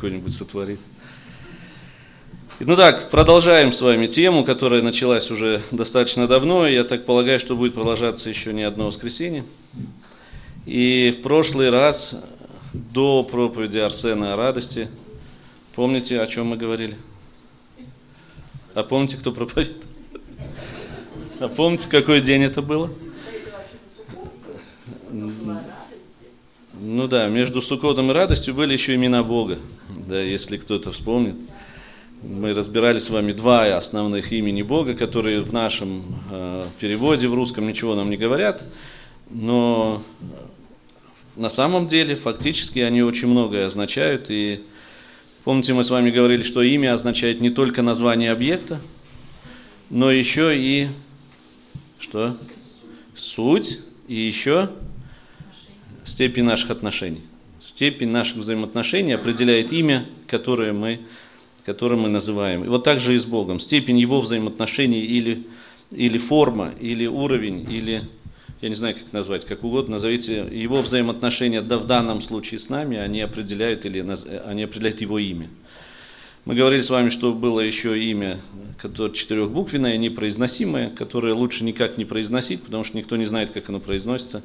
какой-нибудь сотворит. Ну так, продолжаем с вами тему, которая началась уже достаточно давно. Я так полагаю, что будет продолжаться еще не одно воскресенье. И в прошлый раз, до проповеди Арсена о радости, помните, о чем мы говорили? А помните, кто проповедует? А помните, какой день это было? Ну да, между Сукотом и радостью были еще имена Бога, да, если кто-то вспомнит. Мы разбирали с вами два основных имени Бога, которые в нашем э, переводе в русском ничего нам не говорят, но на самом деле фактически они очень многое означают. И помните, мы с вами говорили, что имя означает не только название объекта, но еще и что? Суть и еще степень наших отношений. Степень наших взаимоотношений определяет имя, которое мы который мы называем. И вот так же и с Богом. Степень его взаимоотношений или, или форма, или уровень, или, я не знаю, как назвать, как угодно, назовите его взаимоотношения, да в данном случае с нами, они определяют, или, они определяют его имя. Мы говорили с вами, что было еще имя, которое четырехбуквенное, непроизносимое, которое лучше никак не произносить, потому что никто не знает, как оно произносится.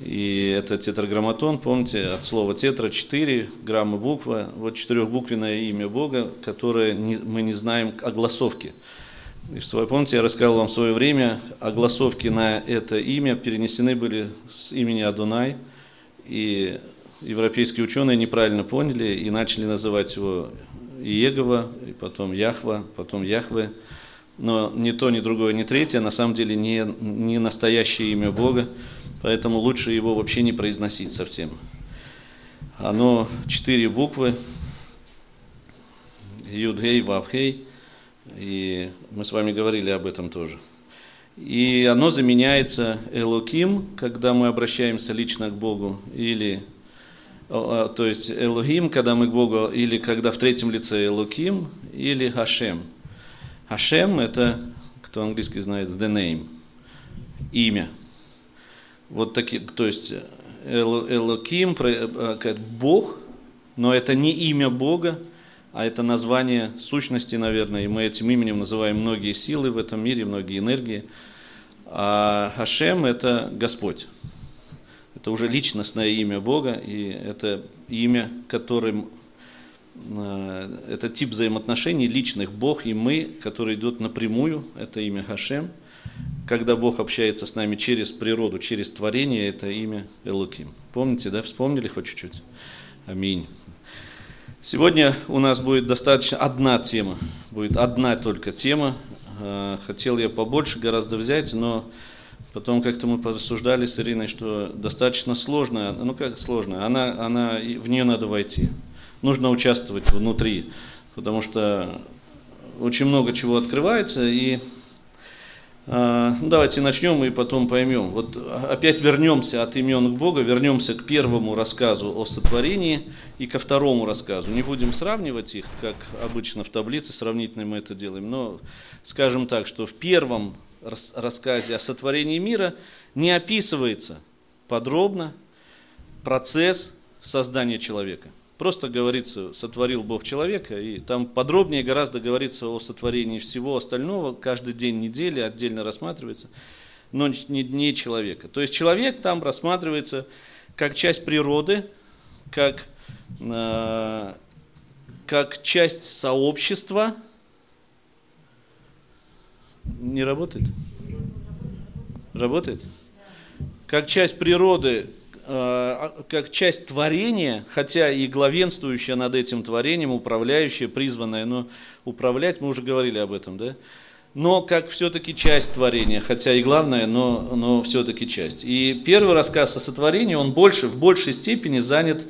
И это тетраграмматон, помните, от слова тетра 4 грамма буква, вот четырехбуквенное имя Бога, которое не, мы не знаем огласовки. И, помните, я рассказал вам в свое время, огласовки на это имя перенесены были с имени Адунай, и европейские ученые неправильно поняли и начали называть его Иегова, и потом Яхва, потом Яхве. Но ни то, ни другое, ни третье на самом деле не, не настоящее имя Бога поэтому лучше его вообще не произносить совсем. Оно четыре буквы, Юдгей, Вавхей, и мы с вами говорили об этом тоже. И оно заменяется Элоким, когда мы обращаемся лично к Богу, или то есть Элохим, когда мы к Богу, или когда в третьем лице Элоким, или Хашем. Хашем – это, кто английский знает, the name, имя – вот такие, то есть Элоким, э, Бог, но это не имя Бога, а это название сущности, наверное, и мы этим именем называем многие силы в этом мире, многие энергии. А Хашем – это Господь. Это уже личностное имя Бога, и это имя, которым это тип взаимоотношений личных Бог и мы, который идет напрямую, это имя Хашем – когда Бог общается с нами через природу, через творение, это имя Элуким. Помните, да? Вспомнили хоть чуть-чуть? Аминь. Сегодня у нас будет достаточно одна тема, будет одна только тема. А, хотел я побольше гораздо взять, но потом как-то мы порассуждали с Ириной, что достаточно сложная, ну как сложная, она, она, в нее надо войти. Нужно участвовать внутри, потому что очень много чего открывается, и ну, давайте начнем и потом поймем. Вот опять вернемся от имен к Богу, вернемся к первому рассказу о сотворении и ко второму рассказу. Не будем сравнивать их, как обычно в таблице сравнительной мы это делаем, но скажем так, что в первом рассказе о сотворении мира не описывается подробно процесс создания человека. Просто говорится, сотворил Бог человека, и там подробнее гораздо говорится о сотворении всего остального, каждый день недели отдельно рассматривается, но не дней человека. То есть человек там рассматривается как часть природы, как, э, как часть сообщества. Не работает? Работает? Как часть природы, как часть творения, хотя и главенствующая над этим творением, управляющая, призванная, но управлять, мы уже говорили об этом, да? но как все-таки часть творения, хотя и главное, но, но все-таки часть. И первый рассказ о сотворении, он больше, в большей степени занят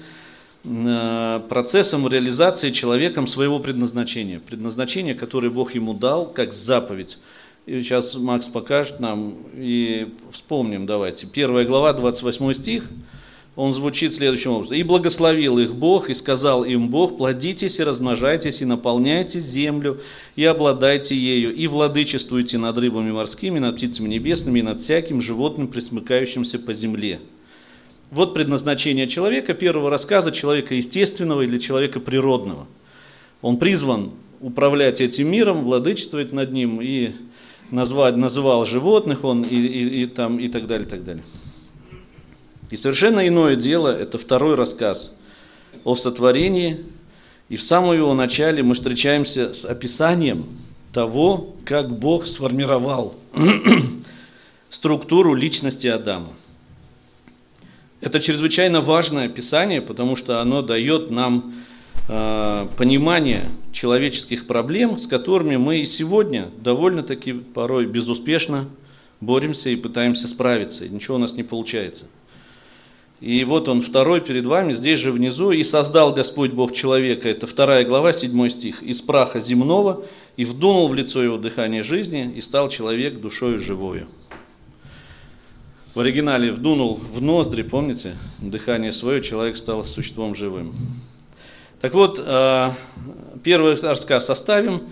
э, процессом реализации человеком своего предназначения. Предназначение, которое Бог ему дал, как заповедь. И сейчас Макс покажет нам, и вспомним давайте. Первая глава, 28 стих, он звучит следующим образом. «И благословил их Бог, и сказал им Бог, плодитесь и размножайтесь, и наполняйте землю, и обладайте ею, и владычествуйте над рыбами морскими, над птицами небесными, и над всяким животным, присмыкающимся по земле». Вот предназначение человека, первого рассказа человека естественного или человека природного. Он призван управлять этим миром, владычествовать над ним и назвать, называл животных он и, и, и, там, и так далее, и так далее. И совершенно иное дело, это второй рассказ о сотворении, и в самом его начале мы встречаемся с описанием того, как Бог сформировал структуру личности Адама. Это чрезвычайно важное описание, потому что оно дает нам понимание человеческих проблем, с которыми мы и сегодня довольно-таки порой безуспешно боремся и пытаемся справиться, и ничего у нас не получается. И вот он второй перед вами, здесь же внизу, «И создал Господь Бог человека», это вторая глава, седьмой стих, «из праха земного, и вдунул в лицо его дыхание жизни, и стал человек душою живою». В оригинале «вдунул в ноздри», помните, дыхание свое, человек стал существом живым. Так вот, э, первый рассказ оставим,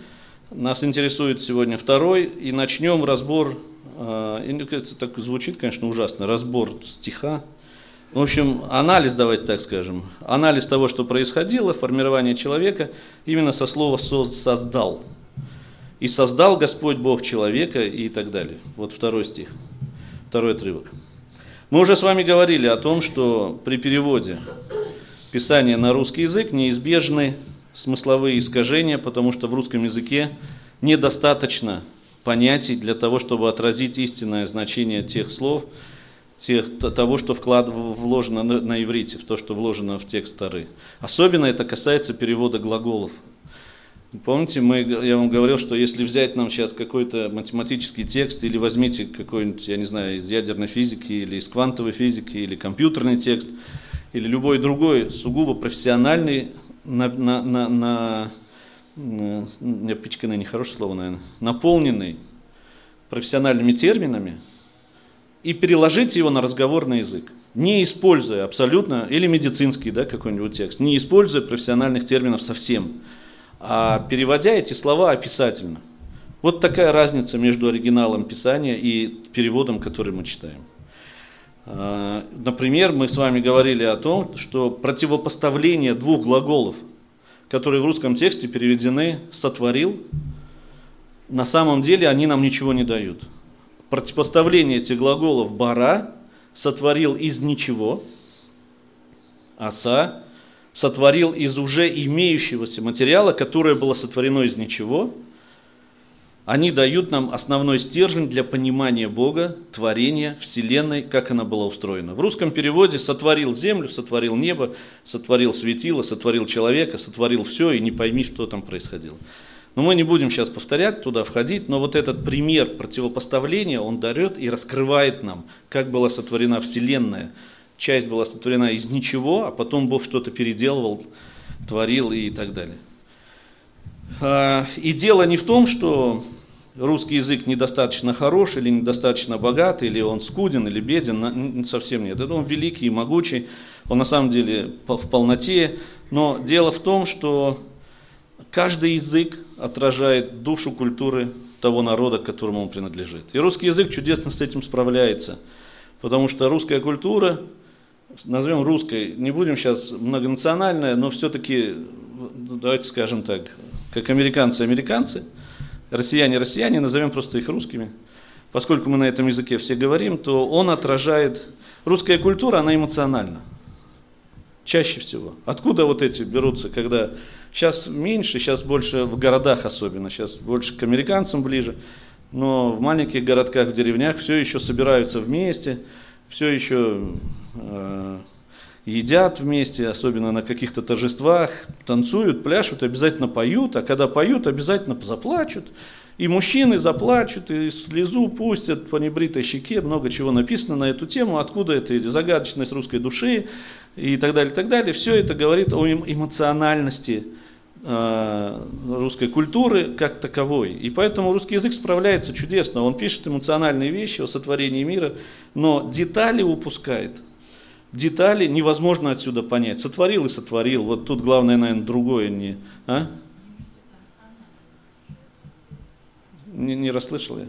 нас интересует сегодня второй, и начнем разбор, э, это так звучит, конечно, ужасно, разбор стиха, в общем, анализ, давайте так скажем, анализ того, что происходило, формирование человека, именно со слова «создал». «И создал Господь Бог человека» и так далее. Вот второй стих, второй отрывок. Мы уже с вами говорили о том, что при переводе Писания на русский язык неизбежны смысловые искажения, потому что в русском языке недостаточно понятий для того, чтобы отразить истинное значение тех слов, тех, того, что вклад, вложено на, на иврите, в то, что вложено в текст Тары. Особенно это касается перевода глаголов. Помните, мы, я вам говорил, что если взять нам сейчас какой-то математический текст или возьмите какой-нибудь, я не знаю, из ядерной физики или из квантовой физики или компьютерный текст, или любой другой сугубо профессиональный, на, на, на, на, на напичканный, нехорошее слово, наверное, наполненный профессиональными терминами – и переложить его на разговорный язык, не используя абсолютно, или медицинский да, какой-нибудь текст, не используя профессиональных терминов совсем, а переводя эти слова описательно. Вот такая разница между оригиналом Писания и переводом, который мы читаем. А, например, мы с вами говорили о том, что противопоставление двух глаголов, которые в русском тексте переведены «сотворил», на самом деле они нам ничего не дают – противопоставление этих глаголов «бара» сотворил из ничего, «аса» сотворил из уже имеющегося материала, которое было сотворено из ничего, они дают нам основной стержень для понимания Бога, творения, Вселенной, как она была устроена. В русском переводе сотворил землю, сотворил небо, сотворил светило, сотворил человека, сотворил все, и не пойми, что там происходило. Но мы не будем сейчас повторять, туда входить, но вот этот пример противопоставления, он дает и раскрывает нам, как была сотворена Вселенная. Часть была сотворена из ничего, а потом Бог что-то переделывал, творил и так далее. А, и дело не в том, что русский язык недостаточно хорош или недостаточно богат, или он скуден, или беден, совсем нет. Это он великий и могучий, он на самом деле в полноте, но дело в том, что каждый язык отражает душу культуры того народа, к которому он принадлежит. И русский язык чудесно с этим справляется, потому что русская культура, назовем русской, не будем сейчас многонациональная, но все-таки, давайте скажем так, как американцы американцы, россияне россияне, назовем просто их русскими, поскольку мы на этом языке все говорим, то он отражает, русская культура, она эмоциональна, чаще всего. Откуда вот эти берутся, когда Сейчас меньше, сейчас больше в городах особенно, сейчас больше к американцам ближе. Но в маленьких городках, в деревнях все еще собираются вместе, все еще э, едят вместе, особенно на каких-то торжествах, танцуют, пляшут, обязательно поют, а когда поют, обязательно заплачут. И мужчины заплачут, и слезу пустят по небритой щеке, много чего написано на эту тему, откуда это загадочность русской души и так далее, и так далее. Все это говорит о эмоциональности Э, русской культуры как таковой. И поэтому русский язык справляется чудесно. Он пишет эмоциональные вещи о сотворении мира, но детали упускает. Детали невозможно отсюда понять. Сотворил и сотворил. Вот тут главное, наверное, другое не... А? Не, не расслышал я?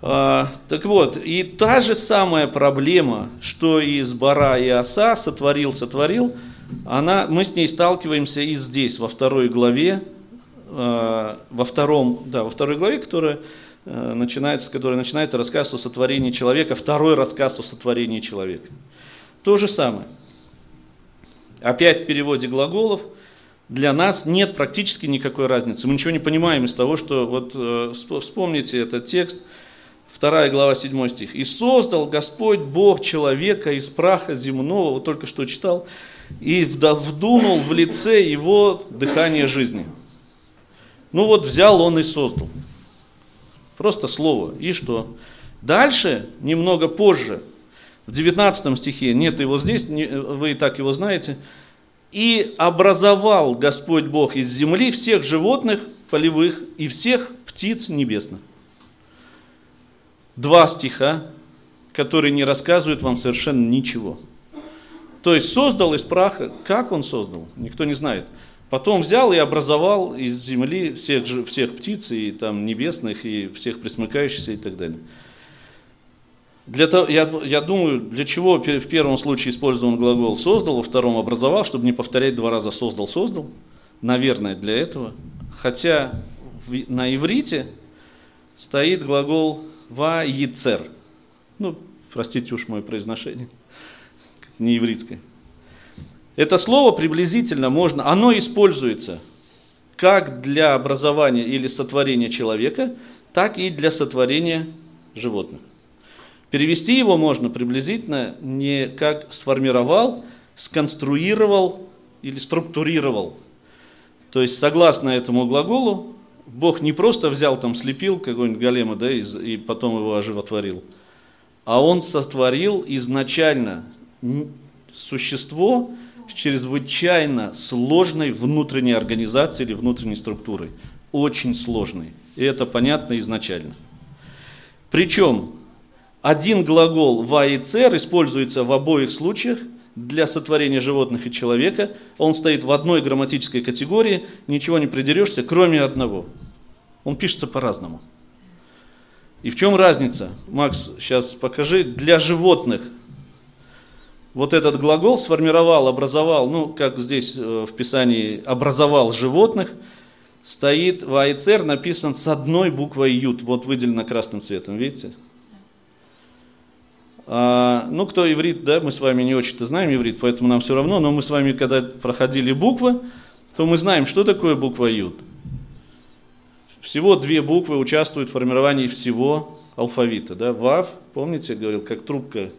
А, так вот, и та же самая проблема, что и с Бара и Оса, сотворил, сотворил, она, мы с ней сталкиваемся и здесь, во второй главе, а, во, втором, да, во второй главе, которая начинается, которая начинается рассказ о сотворении человека, второй рассказ о сотворении человека. То же самое. Опять в переводе глаголов для нас нет практически никакой разницы. Мы ничего не понимаем из того, что вот э, вспомните этот текст – 2 глава 7 стих. «И создал Господь Бог человека из праха земного», вот только что читал, «и вдунул в лице его дыхание жизни». Ну вот взял он и создал. Просто слово. И что? Дальше, немного позже, в 19 стихе, нет его здесь, вы и так его знаете, «И образовал Господь Бог из земли всех животных полевых и всех птиц небесных» два стиха, которые не рассказывают вам совершенно ничего. То есть создал из праха, как он создал, никто не знает. Потом взял и образовал из земли всех, всех птиц, и там небесных, и всех присмыкающихся и так далее. Для того, я, я думаю, для чего в первом случае использован глагол «создал», во втором «образовал», чтобы не повторять два раза «создал», «создал». Наверное, для этого. Хотя на иврите стоит глагол Ваицер. Ну, простите уж мое произношение, не еврейское. Это слово приблизительно можно, оно используется как для образования или сотворения человека, так и для сотворения животных. Перевести его можно приблизительно не как сформировал, сконструировал или структурировал. То есть, согласно этому глаголу, Бог не просто взял там, слепил какой-нибудь голема, да, и, и потом его оживотворил, а Он сотворил изначально существо с чрезвычайно сложной внутренней организацией или внутренней структурой. Очень сложной. И это понятно изначально. Причем один глагол «ва» и «цер» используется в обоих случаях для сотворения животных и человека. Он стоит в одной грамматической категории, ничего не придерешься, кроме одного. Он пишется по-разному. И в чем разница? Макс, сейчас покажи. Для животных вот этот глагол сформировал, образовал, ну, как здесь э, в Писании, образовал животных, стоит в АИЦР, написан с одной буквой «ют», вот выделено красным цветом, видите? А, ну, кто иврит, да, мы с вами не очень-то знаем иврит, поэтому нам все равно, но мы с вами, когда проходили буквы, то мы знаем, что такое буква Юд. Всего две буквы участвуют в формировании всего алфавита. Да? Вав, помните, говорил, как трубка,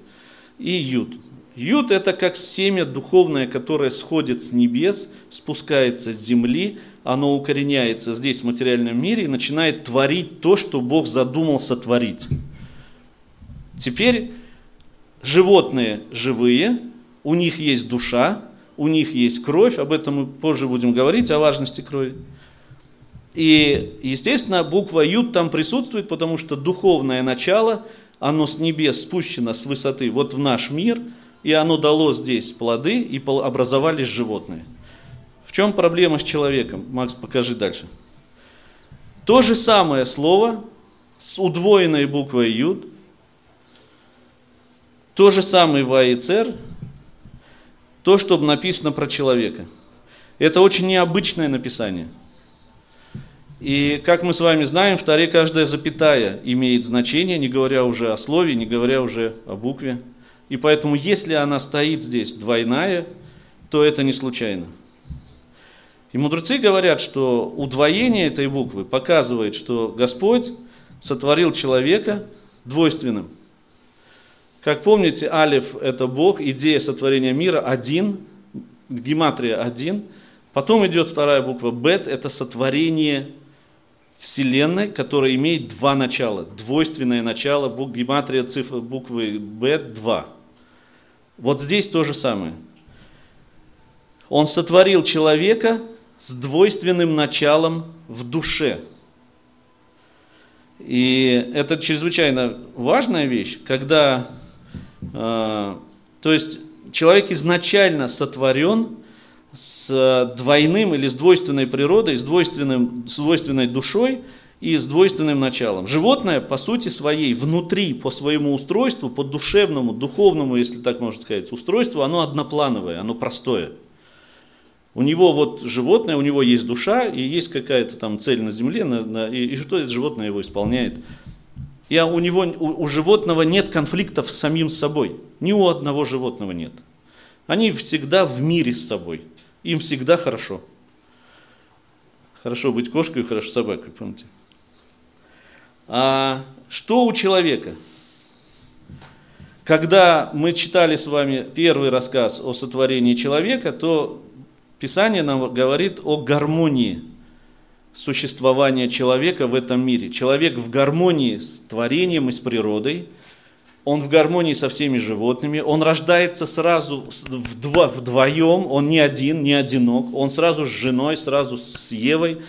и Юд. Юд это как семя духовное, которое сходит с небес, спускается с земли, оно укореняется здесь в материальном мире и начинает творить то, что Бог задумал сотворить. Теперь животные живые, у них есть душа, у них есть кровь, об этом мы позже будем говорить, о важности крови. И, естественно, буква Ют там присутствует, потому что духовное начало, оно с небес спущено с высоты вот в наш мир, и оно дало здесь плоды, и образовались животные. В чем проблема с человеком? Макс, покажи дальше. То же самое слово с удвоенной буквой Юд – то же самое в АИЦР, то, что написано про человека. Это очень необычное написание. И как мы с вами знаем, в Таре каждая запятая имеет значение, не говоря уже о слове, не говоря уже о букве. И поэтому, если она стоит здесь двойная, то это не случайно. И мудрецы говорят, что удвоение этой буквы показывает, что Господь сотворил человека двойственным. Как помните, Алиф – это Бог, идея сотворения мира один, гематрия один. Потом идет вторая буква Бет – это сотворение Вселенной, которая имеет два начала. Двойственное начало, гематрия цифры буквы Бет – два. Вот здесь то же самое. Он сотворил человека с двойственным началом в душе. И это чрезвычайно важная вещь, когда а, то есть человек изначально сотворен с двойным или с двойственной природой, с, двойственным, с двойственной душой, и с двойственным началом. Животное, по сути своей, внутри, по своему устройству, по душевному, духовному, если так можно сказать, устройству, оно одноплановое, оно простое. У него вот животное, у него есть душа, и есть какая-то там цель на земле, на, на, и, и что это животное его исполняет. И у, него, у, у животного нет конфликтов с самим собой. Ни у одного животного нет. Они всегда в мире с собой. Им всегда хорошо. Хорошо быть кошкой, хорошо собакой, помните? А что у человека? Когда мы читали с вами первый рассказ о сотворении человека, то Писание нам говорит о гармонии существования человека в этом мире. Человек в гармонии с творением и с природой, он в гармонии со всеми животными, он рождается сразу вдво, вдвоем, он не один, не одинок, он сразу с женой, сразу с Евой,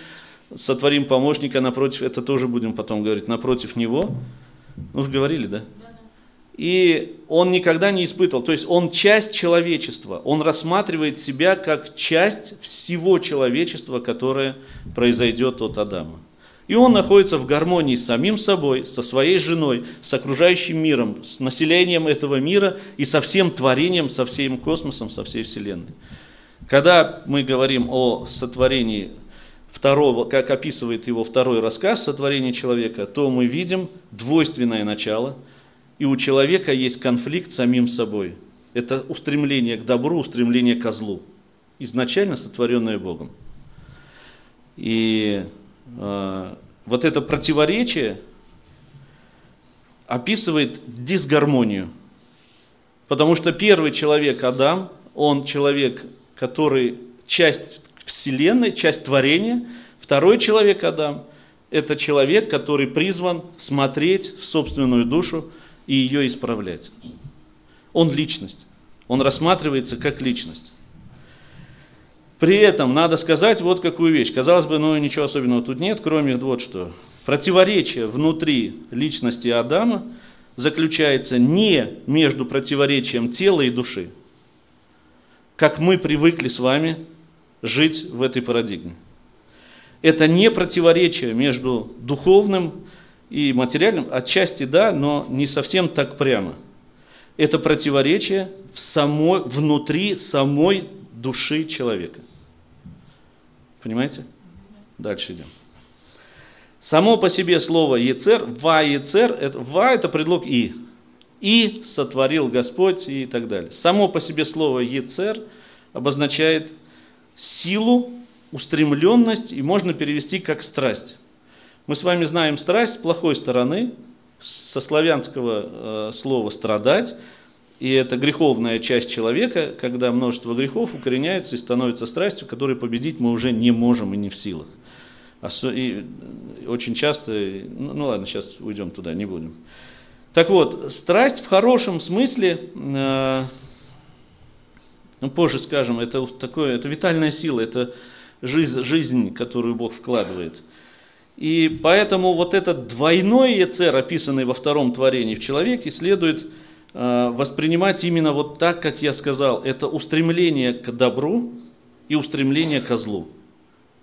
сотворим помощника напротив, это тоже будем потом говорить, напротив него. Ну, уже говорили, да? И он никогда не испытывал, то есть он часть человечества, он рассматривает себя как часть всего человечества, которое произойдет от Адама. И он находится в гармонии с самим собой, со своей женой, с окружающим миром, с населением этого мира и со всем творением, со всем космосом, со всей Вселенной. Когда мы говорим о сотворении второго, как описывает его второй рассказ сотворения человека, то мы видим двойственное начало, и у человека есть конфликт с самим собой. Это устремление к добру, устремление к злу, изначально сотворенное Богом. И э, вот это противоречие описывает дисгармонию. Потому что первый человек, Адам, он человек, который часть Вселенной, часть творения. Второй человек, Адам, это человек, который призван смотреть в собственную душу и ее исправлять. Он личность. Он рассматривается как личность. При этом надо сказать вот какую вещь. Казалось бы, ну ничего особенного тут нет, кроме вот что. Противоречие внутри личности Адама заключается не между противоречием тела и души, как мы привыкли с вами жить в этой парадигме. Это не противоречие между духовным и материальным, отчасти да, но не совсем так прямо. Это противоречие в самой, внутри самой души человека. Понимаете? Дальше идем. Само по себе слово «ецер», «ва ецер», это, «ва» это предлог «и». «И сотворил Господь» и так далее. Само по себе слово «ецер» обозначает силу, устремленность и можно перевести как страсть. Мы с вами знаем страсть с плохой стороны, со славянского э, слова «страдать», и это греховная часть человека, когда множество грехов укореняется и становится страстью, которую победить мы уже не можем и не в силах. И очень часто, ну, ну ладно, сейчас уйдем туда, не будем. Так вот, страсть в хорошем смысле, э, ну позже скажем, это такое, это витальная сила, это жизнь, жизнь, которую Бог вкладывает. И поэтому вот этот двойной Ецер, описанный во втором творении в человеке, следует Э, воспринимать именно вот так, как я сказал. Это устремление к добру и устремление к злу.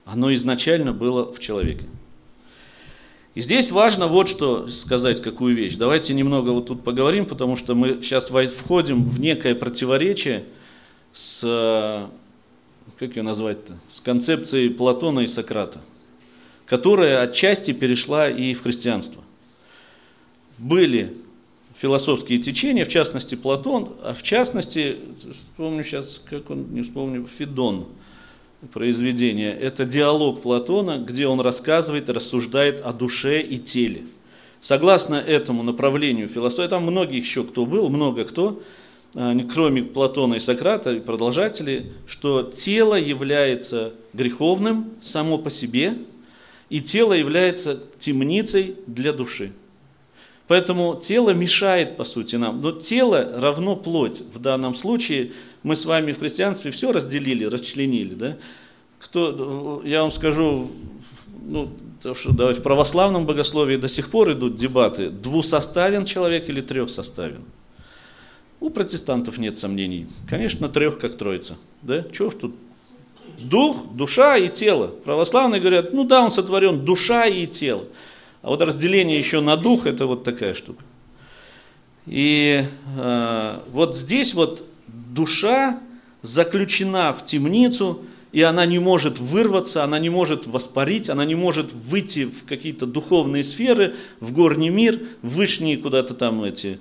Оно изначально было в человеке. И здесь важно вот что сказать, какую вещь. Давайте немного вот тут поговорим, потому что мы сейчас входим в некое противоречие с, как ее назвать-то, с концепцией Платона и Сократа, которая отчасти перешла и в христианство. Были философские течения, в частности Платон, а в частности, вспомню сейчас, как он, не вспомню, Федон, произведение. Это диалог Платона, где он рассказывает, рассуждает о душе и теле. Согласно этому направлению философии, там многие еще кто был, много кто, кроме Платона и Сократа, и продолжателей, что тело является греховным само по себе, и тело является темницей для души. Поэтому тело мешает, по сути, нам. Но тело равно плоть. В данном случае мы с вами в христианстве все разделили, расчленили. Да? Кто, я вам скажу, ну, то, что да, в православном богословии до сих пор идут дебаты, двусоставен человек или трехсоставен. У протестантов нет сомнений. Конечно, трех как троица. Да? Чего ж тут Дух, душа и тело. Православные говорят, ну да, он сотворен душа и тело. А вот разделение еще на дух, это вот такая штука. И э, вот здесь вот душа заключена в темницу, и она не может вырваться, она не может воспарить, она не может выйти в какие-то духовные сферы, в горний мир, в вышние куда-то там эти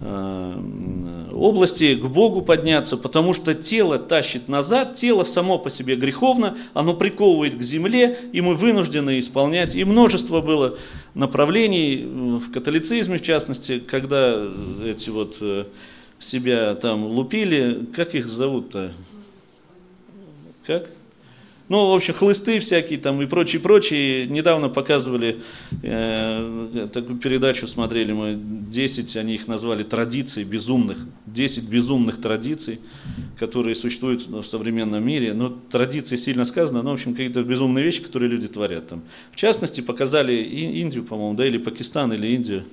э, области, к Богу подняться, потому что тело тащит назад, тело само по себе греховно, оно приковывает к земле, и мы вынуждены исполнять. И множество было направлений в католицизме, в частности, когда эти вот э, себя там лупили, как их зовут-то? Как? Ну, в общем, хлысты всякие там и прочие, прочие. Недавно показывали э, такую передачу, смотрели мы, 10, они их назвали традиций безумных, 10 безумных традиций, которые существуют в современном мире. Но традиции сильно сказано, но, в общем, какие-то безумные вещи, которые люди творят там. В частности, показали Индию, по-моему, да, или Пакистан, или Индию.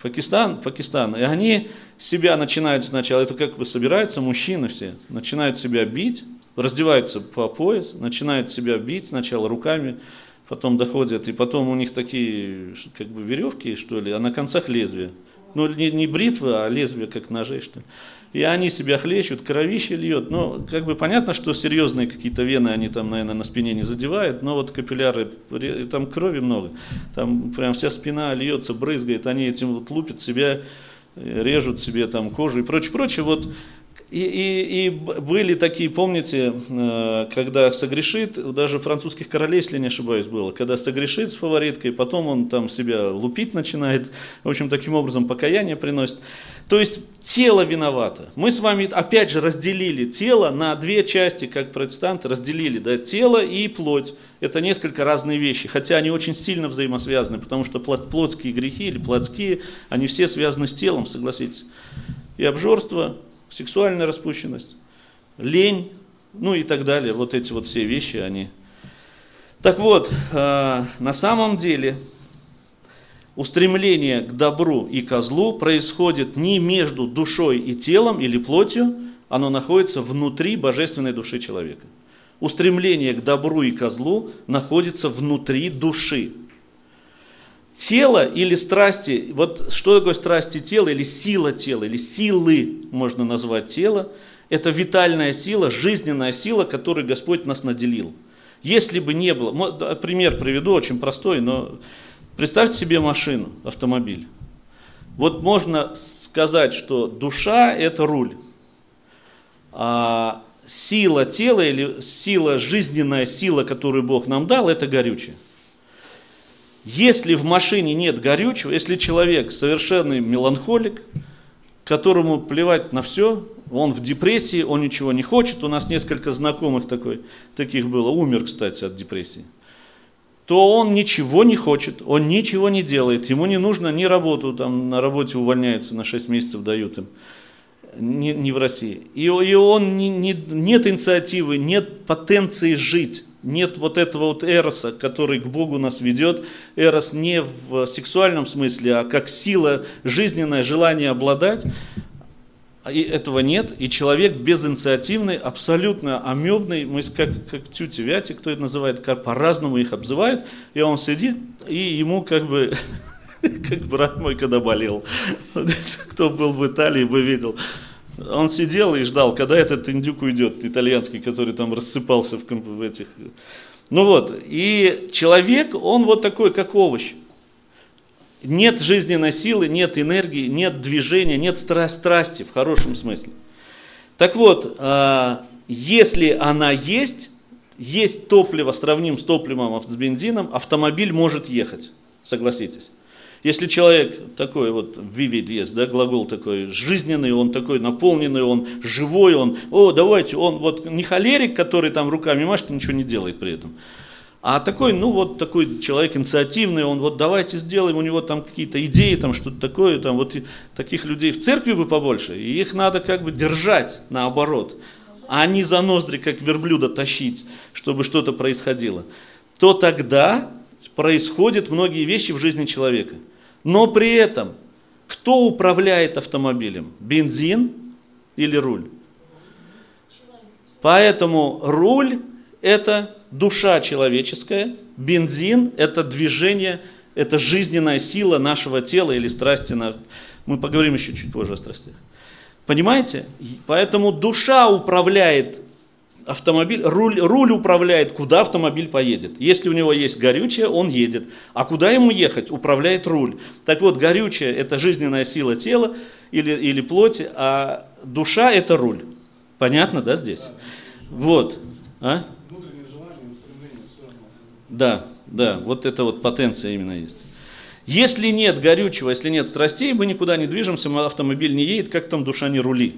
Пакистан, Пакистан. И они себя начинают сначала, это как бы собираются мужчины все, начинают себя бить, раздеваются по пояс, начинают себя бить сначала руками, потом доходят, и потом у них такие как бы веревки, что ли, а на концах лезвия. Ну, не, не бритва, а лезвие, как ножей, что ли. И они себя хлещут, кровище льет. Но как бы понятно, что серьезные какие-то вены они там, наверное, на спине не задевают, но вот капилляры, там крови много. Там прям вся спина льется, брызгает, они этим вот лупят себя, режут себе там кожу и прочее, прочее. Вот и, и, и были такие, помните, э, когда согрешит, даже французских королей, если не ошибаюсь, было, когда согрешит с фавориткой, потом он там себя лупить начинает, в общем, таким образом покаяние приносит. То есть тело виновато. Мы с вами опять же разделили тело на две части, как протестанты разделили, да, тело и плоть. Это несколько разные вещи, хотя они очень сильно взаимосвязаны, потому что плотские грехи или плотские, они все связаны с телом, согласитесь. И обжорство, сексуальная распущенность, лень, ну и так далее. Вот эти вот все вещи, они... Так вот, э, на самом деле устремление к добру и козлу происходит не между душой и телом или плотью, оно находится внутри божественной души человека. Устремление к добру и козлу находится внутри души. Тело или страсти, вот что такое страсти тела или сила тела, или силы можно назвать тело, это витальная сила, жизненная сила, которой Господь нас наделил. Если бы не было, пример приведу, очень простой, но представьте себе машину, автомобиль. Вот можно сказать, что душа – это руль, а сила тела или сила, жизненная сила, которую Бог нам дал, это горючее. Если в машине нет горючего, если человек совершенный меланхолик, которому плевать на все, он в депрессии, он ничего не хочет, у нас несколько знакомых такой, таких было, умер, кстати, от депрессии, то он ничего не хочет, он ничего не делает, ему не нужно ни работу, там на работе увольняется, на 6 месяцев дают им, не, не в России. И, и он не, не, нет инициативы, нет потенции жить нет вот этого вот эроса, который к Богу нас ведет. Эрос не в сексуальном смысле, а как сила жизненное желание обладать. И этого нет, и человек безинициативный, абсолютно амебный, мы как, как тюти вяти, кто это называет, по-разному их обзывают, и он сидит, и ему как бы, как брат мой, когда болел, кто был в Италии, бы видел, он сидел и ждал, когда этот индюк уйдет, итальянский, который там рассыпался в, в этих... Ну вот, и человек, он вот такой, как овощ. Нет жизненной силы, нет энергии, нет движения, нет страсти в хорошем смысле. Так вот, а, если она есть, есть топливо, сравним с топливом с бензином, автомобиль может ехать, согласитесь. Если человек такой вот вивид есть, да, глагол такой, жизненный, он такой наполненный, он живой, он, о, давайте, он вот не холерик, который там руками машет ничего не делает при этом, а такой, ну вот такой человек инициативный, он вот давайте сделаем, у него там какие-то идеи, там что-то такое, там вот таких людей в церкви бы побольше, и их надо как бы держать наоборот, а не за ноздри, как верблюда, тащить, чтобы что-то происходило, то тогда происходят многие вещи в жизни человека – но при этом, кто управляет автомобилем? Бензин или руль? Поэтому руль – это душа человеческая, бензин – это движение, это жизненная сила нашего тела или страсти. Мы поговорим еще чуть позже о страстях. Понимаете? Поэтому душа управляет автомобиль, руль, руль управляет, куда автомобиль поедет. Если у него есть горючее, он едет. А куда ему ехать, управляет руль. Так вот, горючее – это жизненная сила тела или, или плоти, а душа – это руль. Понятно, да, здесь? Вот. А? Да, да, вот это вот потенция именно есть. Если нет горючего, если нет страстей, мы никуда не движемся, автомобиль не едет, как там душа не рули.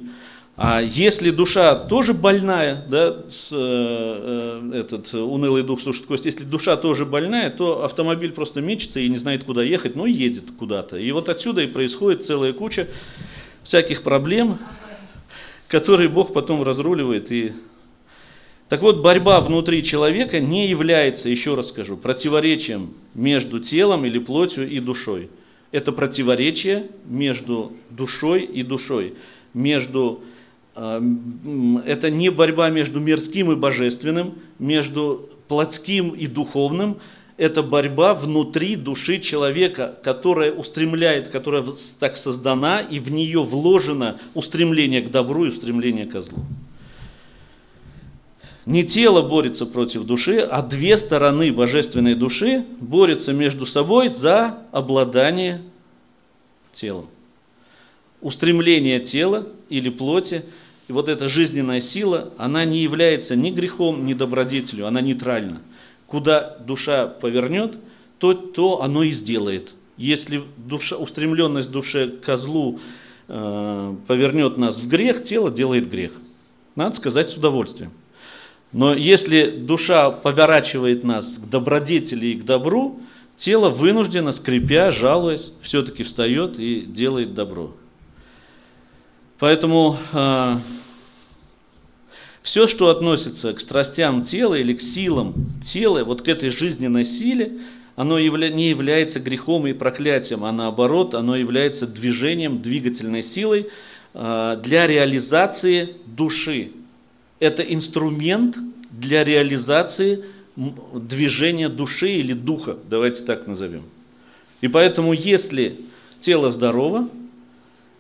А если душа тоже больная, да, с, э, э, этот унылый дух слушает кость, если душа тоже больная, то автомобиль просто мечется и не знает, куда ехать, но едет куда-то. И вот отсюда и происходит целая куча всяких проблем, которые Бог потом разруливает. И... Так вот, борьба внутри человека не является, еще раз скажу, противоречием между телом или плотью и душой. Это противоречие между душой и душой, между это не борьба между мирским и божественным, между плотским и духовным, это борьба внутри души человека, которая устремляет, которая так создана, и в нее вложено устремление к добру и устремление к злу. Не тело борется против души, а две стороны божественной души борются между собой за обладание телом. Устремление тела или плоти – и вот эта жизненная сила, она не является ни грехом, ни добродетелью, она нейтральна. Куда душа повернет, то, то оно и сделает. Если душа, устремленность души к козлу э, повернет нас в грех, тело делает грех. Надо сказать с удовольствием. Но если душа поворачивает нас к добродетели и к добру, тело вынуждено, скрипя, жалуясь, все-таки встает и делает добро. Поэтому э, все, что относится к страстям тела или к силам тела, вот к этой жизненной силе, оно не является грехом и проклятием, а наоборот, оно является движением, двигательной силой э, для реализации души. Это инструмент для реализации движения души или духа, давайте так назовем. И поэтому, если тело здорово,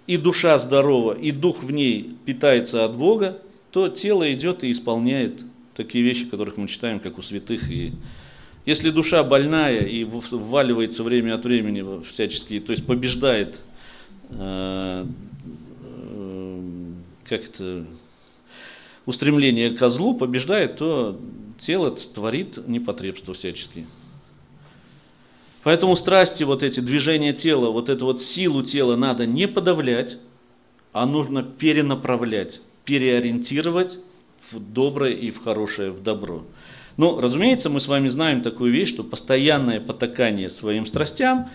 и душа здорова, и дух в ней питается от Бога, то тело идет и исполняет такие вещи, которых мы читаем, как у святых. И если душа больная и вваливается время от времени всячески, то есть побеждает, э, э, как это, устремление к козлу, побеждает, то тело творит непотребство всяческие. Поэтому страсти, вот эти движения тела, вот эту вот силу тела надо не подавлять, а нужно перенаправлять, переориентировать в доброе и в хорошее, в добро. Но, разумеется, мы с вами знаем такую вещь, что постоянное потакание своим страстям,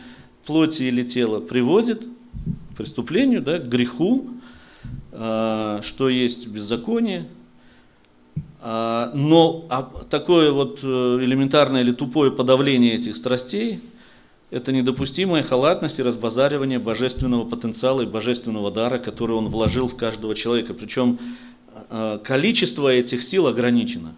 плоти или тела, приводит к преступлению, да, к греху, э, что есть беззаконие. Э, но а такое вот э, элементарное или тупое подавление этих страстей – это недопустимая халатность и разбазаривание божественного потенциала и божественного дара, который он вложил в каждого человека. Причем э, количество этих сил ограничено.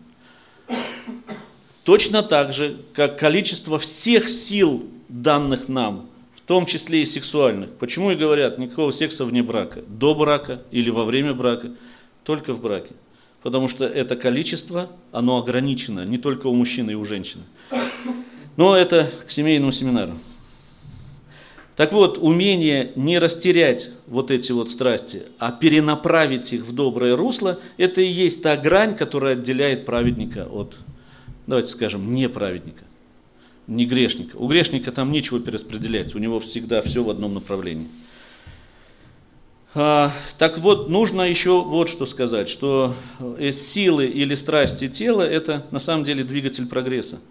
Точно так же, как количество всех сил, данных нам, в том числе и сексуальных. Почему и говорят, никакого секса вне брака, до брака или во время брака, только в браке. Потому что это количество, оно ограничено не только у мужчины и у женщины. Но это к семейному семинару. Так вот, умение не растерять вот эти вот страсти, а перенаправить их в доброе русло, это и есть та грань, которая отделяет праведника от, давайте скажем, неправедника, не грешника. У грешника там нечего перераспределять, у него всегда все в одном направлении. А, так вот, нужно еще вот что сказать, что э, силы или страсти тела – это на самом деле двигатель прогресса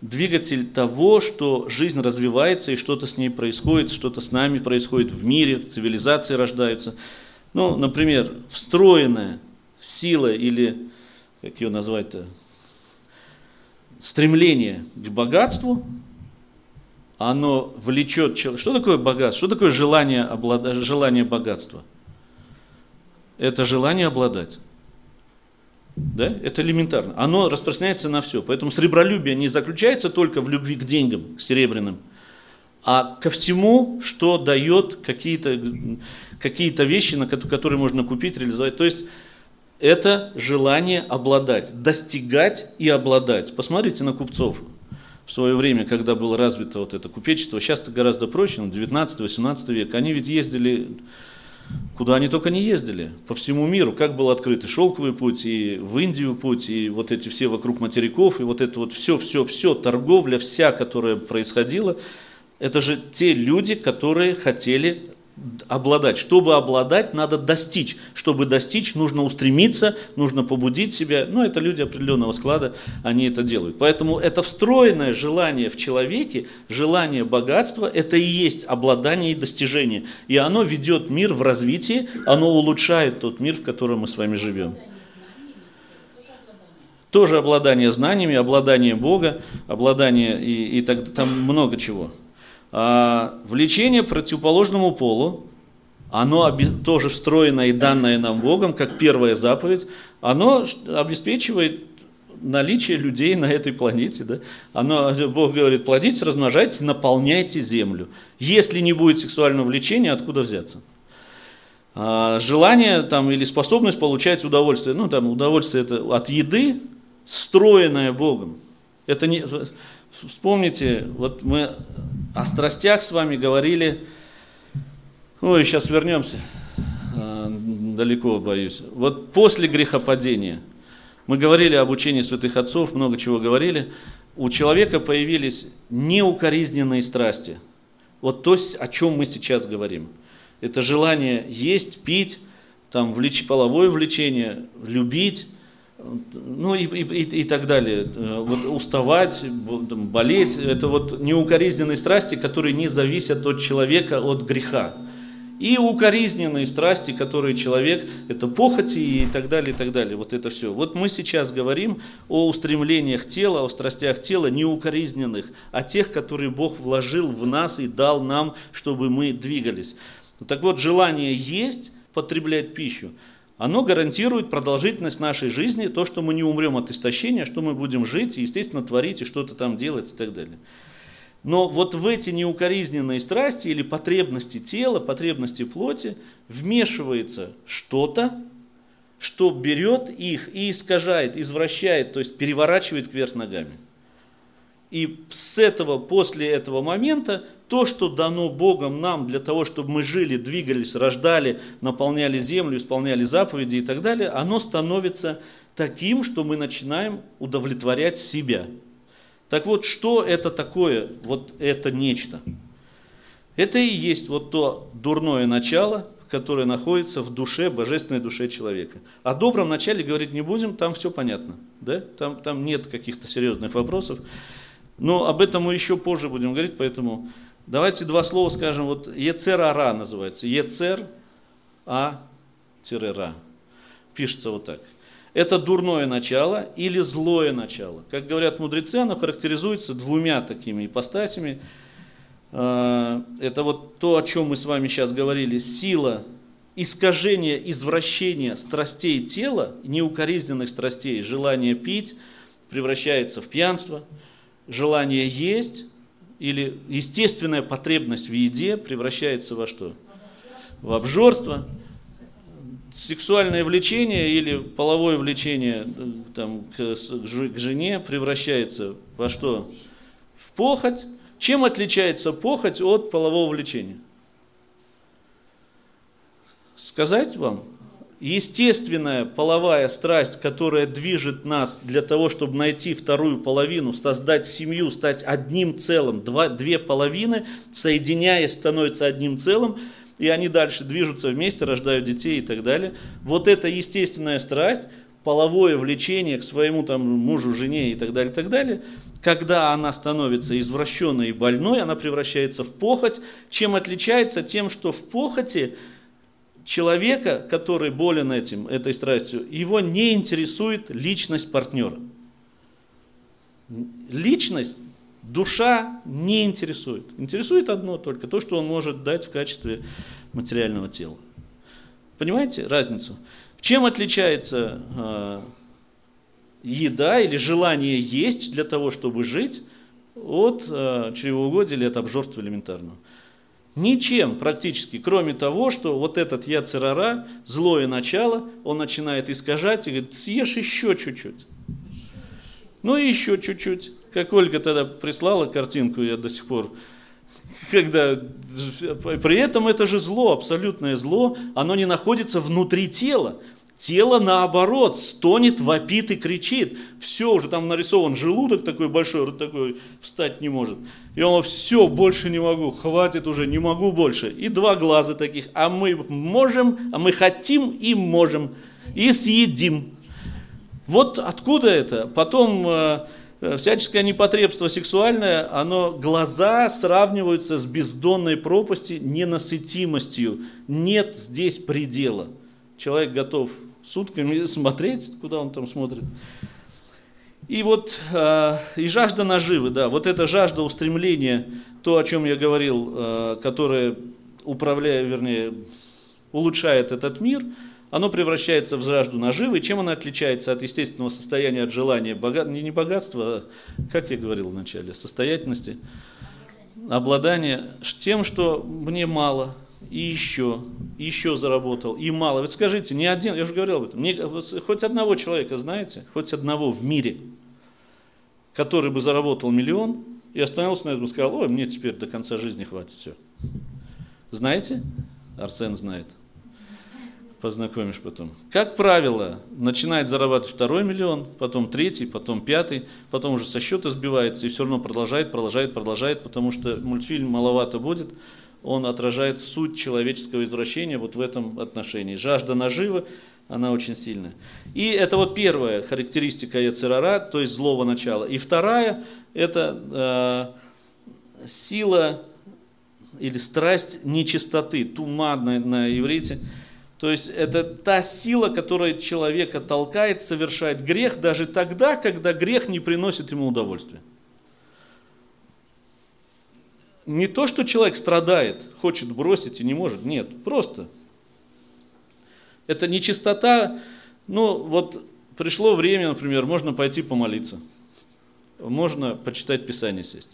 двигатель того, что жизнь развивается и что-то с ней происходит, что-то с нами происходит в мире, в цивилизации рождаются. Ну, например, встроенная сила или, как ее назвать-то, стремление к богатству, оно влечет человека. Что такое богатство? Что такое желание, облада... желание богатства? Это желание обладать. Да? Это элементарно. Оно распространяется на все. Поэтому сребролюбие не заключается только в любви к деньгам, к серебряным, а ко всему, что дает какие-то какие вещи, на которые можно купить, реализовать. То есть это желание обладать, достигать и обладать. Посмотрите на купцов в свое время, когда было развито вот это купечество. Сейчас это гораздо проще, ну, 19-18 век. Они ведь ездили куда они только не ездили, по всему миру, как был открыт и шелковый путь, и в Индию путь, и вот эти все вокруг материков, и вот это вот все, все, все, торговля вся, которая происходила, это же те люди, которые хотели обладать. Чтобы обладать, надо достичь. Чтобы достичь, нужно устремиться, нужно побудить себя. Ну, это люди определенного склада, они это делают. Поэтому это встроенное желание в человеке, желание богатства, это и есть обладание и достижение. И оно ведет мир в развитие, оно улучшает тот мир, в котором мы с вами живем. Тоже обладание знаниями, обладание Бога, обладание и, и так, там много чего. А, влечение противоположному полу, оно тоже встроено и данное нам Богом, как первая заповедь, оно обеспечивает наличие людей на этой планете. Да? Оно, Бог говорит, плодитесь, размножайтесь, наполняйте землю. Если не будет сексуального влечения, откуда взяться? А, желание там, или способность получать удовольствие, ну там удовольствие это от еды, встроенное Богом. Это не, вспомните, вот мы о страстях с вами говорили. Ой, сейчас вернемся. А, далеко, боюсь. Вот после грехопадения мы говорили об учении святых отцов, много чего говорили. У человека появились неукоризненные страсти. Вот то, о чем мы сейчас говорим. Это желание есть, пить, там, влеч, половое влечение, любить, ну и, и, и так далее. Э, вот уставать, болеть, это вот неукоризненные страсти, которые не зависят от человека, от греха. И укоризненные страсти, которые человек, это похоти и так далее, и так далее. Вот это все. Вот мы сейчас говорим о устремлениях тела, о страстях тела, неукоризненных, о тех, которые Бог вложил в нас и дал нам, чтобы мы двигались. Так вот, желание есть, потреблять пищу – оно гарантирует продолжительность нашей жизни, то, что мы не умрем от истощения, что мы будем жить и, естественно, творить и что-то там делать и так далее. Но вот в эти неукоризненные страсти или потребности тела, потребности плоти вмешивается что-то, что берет их и искажает, извращает, то есть переворачивает кверх ногами. И с этого, после этого момента, то, что дано Богом нам для того, чтобы мы жили, двигались, рождали, наполняли землю, исполняли заповеди и так далее, оно становится таким, что мы начинаем удовлетворять себя. Так вот, что это такое, вот это нечто? Это и есть вот то дурное начало, которое находится в душе, божественной душе человека. О добром начале говорить не будем, там все понятно. Да? Там, там нет каких-то серьезных вопросов. Но об этом мы еще позже будем говорить, поэтому давайте два слова скажем. Вот Ецер-Ара называется. Ецер-А-Ра. Пишется вот так. Это дурное начало или злое начало. Как говорят мудрецы, оно характеризуется двумя такими ипостасями. А, это вот то, о чем мы с вами сейчас говорили, сила искажения, извращения страстей тела, неукоризненных страстей, желание пить, превращается в пьянство – желание есть или естественная потребность в еде превращается во что? В обжорство. Сексуальное влечение или половое влечение там, к, к жене превращается во что? В похоть. Чем отличается похоть от полового влечения? Сказать вам? Естественная половая страсть, которая движет нас для того, чтобы найти вторую половину, создать семью, стать одним целым, два, две половины, соединяясь, становятся одним целым, и они дальше движутся вместе, рождают детей и так далее. Вот эта естественная страсть, половое влечение к своему там, мужу, жене и так далее, и так далее, когда она становится извращенной и больной, она превращается в похоть. Чем отличается? Тем, что в похоти – человека, который болен этим, этой страстью, его не интересует личность партнера. Личность, душа не интересует. Интересует одно только, то, что он может дать в качестве материального тела. Понимаете разницу? Чем отличается э, еда или желание есть для того, чтобы жить от э, чревоугодия или от обжорства элементарного. Ничем практически, кроме того, что вот этот яцерара, злое начало, он начинает искажать и говорит, съешь еще чуть-чуть. Ну и еще чуть-чуть. Как Ольга тогда прислала картинку, я до сих пор, когда при этом это же зло, абсолютное зло, оно не находится внутри тела. Тело наоборот стонет, вопит и кричит. Все, уже там нарисован желудок такой большой, рот такой, встать не может. И он, все, больше не могу, хватит уже, не могу больше. И два глаза таких, а мы можем, а мы хотим и можем, и съедим. Вот откуда это? Потом э, э, всяческое непотребство сексуальное, оно, глаза сравниваются с бездонной пропасти, ненасытимостью. Нет здесь предела. Человек готов сутками смотреть, куда он там смотрит. И вот э, и жажда наживы, да, вот эта жажда устремления, то, о чем я говорил, э, которое управляет, вернее, улучшает этот мир, оно превращается в жажду наживы. Чем она отличается от естественного состояния, от желания, богат, не, не богатства, а, как я говорил вначале, состоятельности, обладания, тем, что мне мало, и еще, и еще заработал, и мало. Вот скажите, ни один, я уже говорил об этом, не, хоть одного человека знаете, хоть одного в мире, который бы заработал миллион и остановился на этом и сказал, ой, мне теперь до конца жизни хватит все. Знаете? Арсен знает. Познакомишь потом. Как правило, начинает зарабатывать второй миллион, потом третий, потом пятый, потом уже со счета сбивается и все равно продолжает, продолжает, продолжает, потому что мультфильм маловато будет, он отражает суть человеческого извращения вот в этом отношении. Жажда наживы, она очень сильная. И это вот первая характеристика Яцерара, то есть злого начала. И вторая – это э, сила или страсть нечистоты, туман на, иврите. То есть это та сила, которая человека толкает совершать грех даже тогда, когда грех не приносит ему удовольствия не то, что человек страдает, хочет бросить и не может, нет, просто. Это нечистота, ну вот пришло время, например, можно пойти помолиться, можно почитать Писание сесть.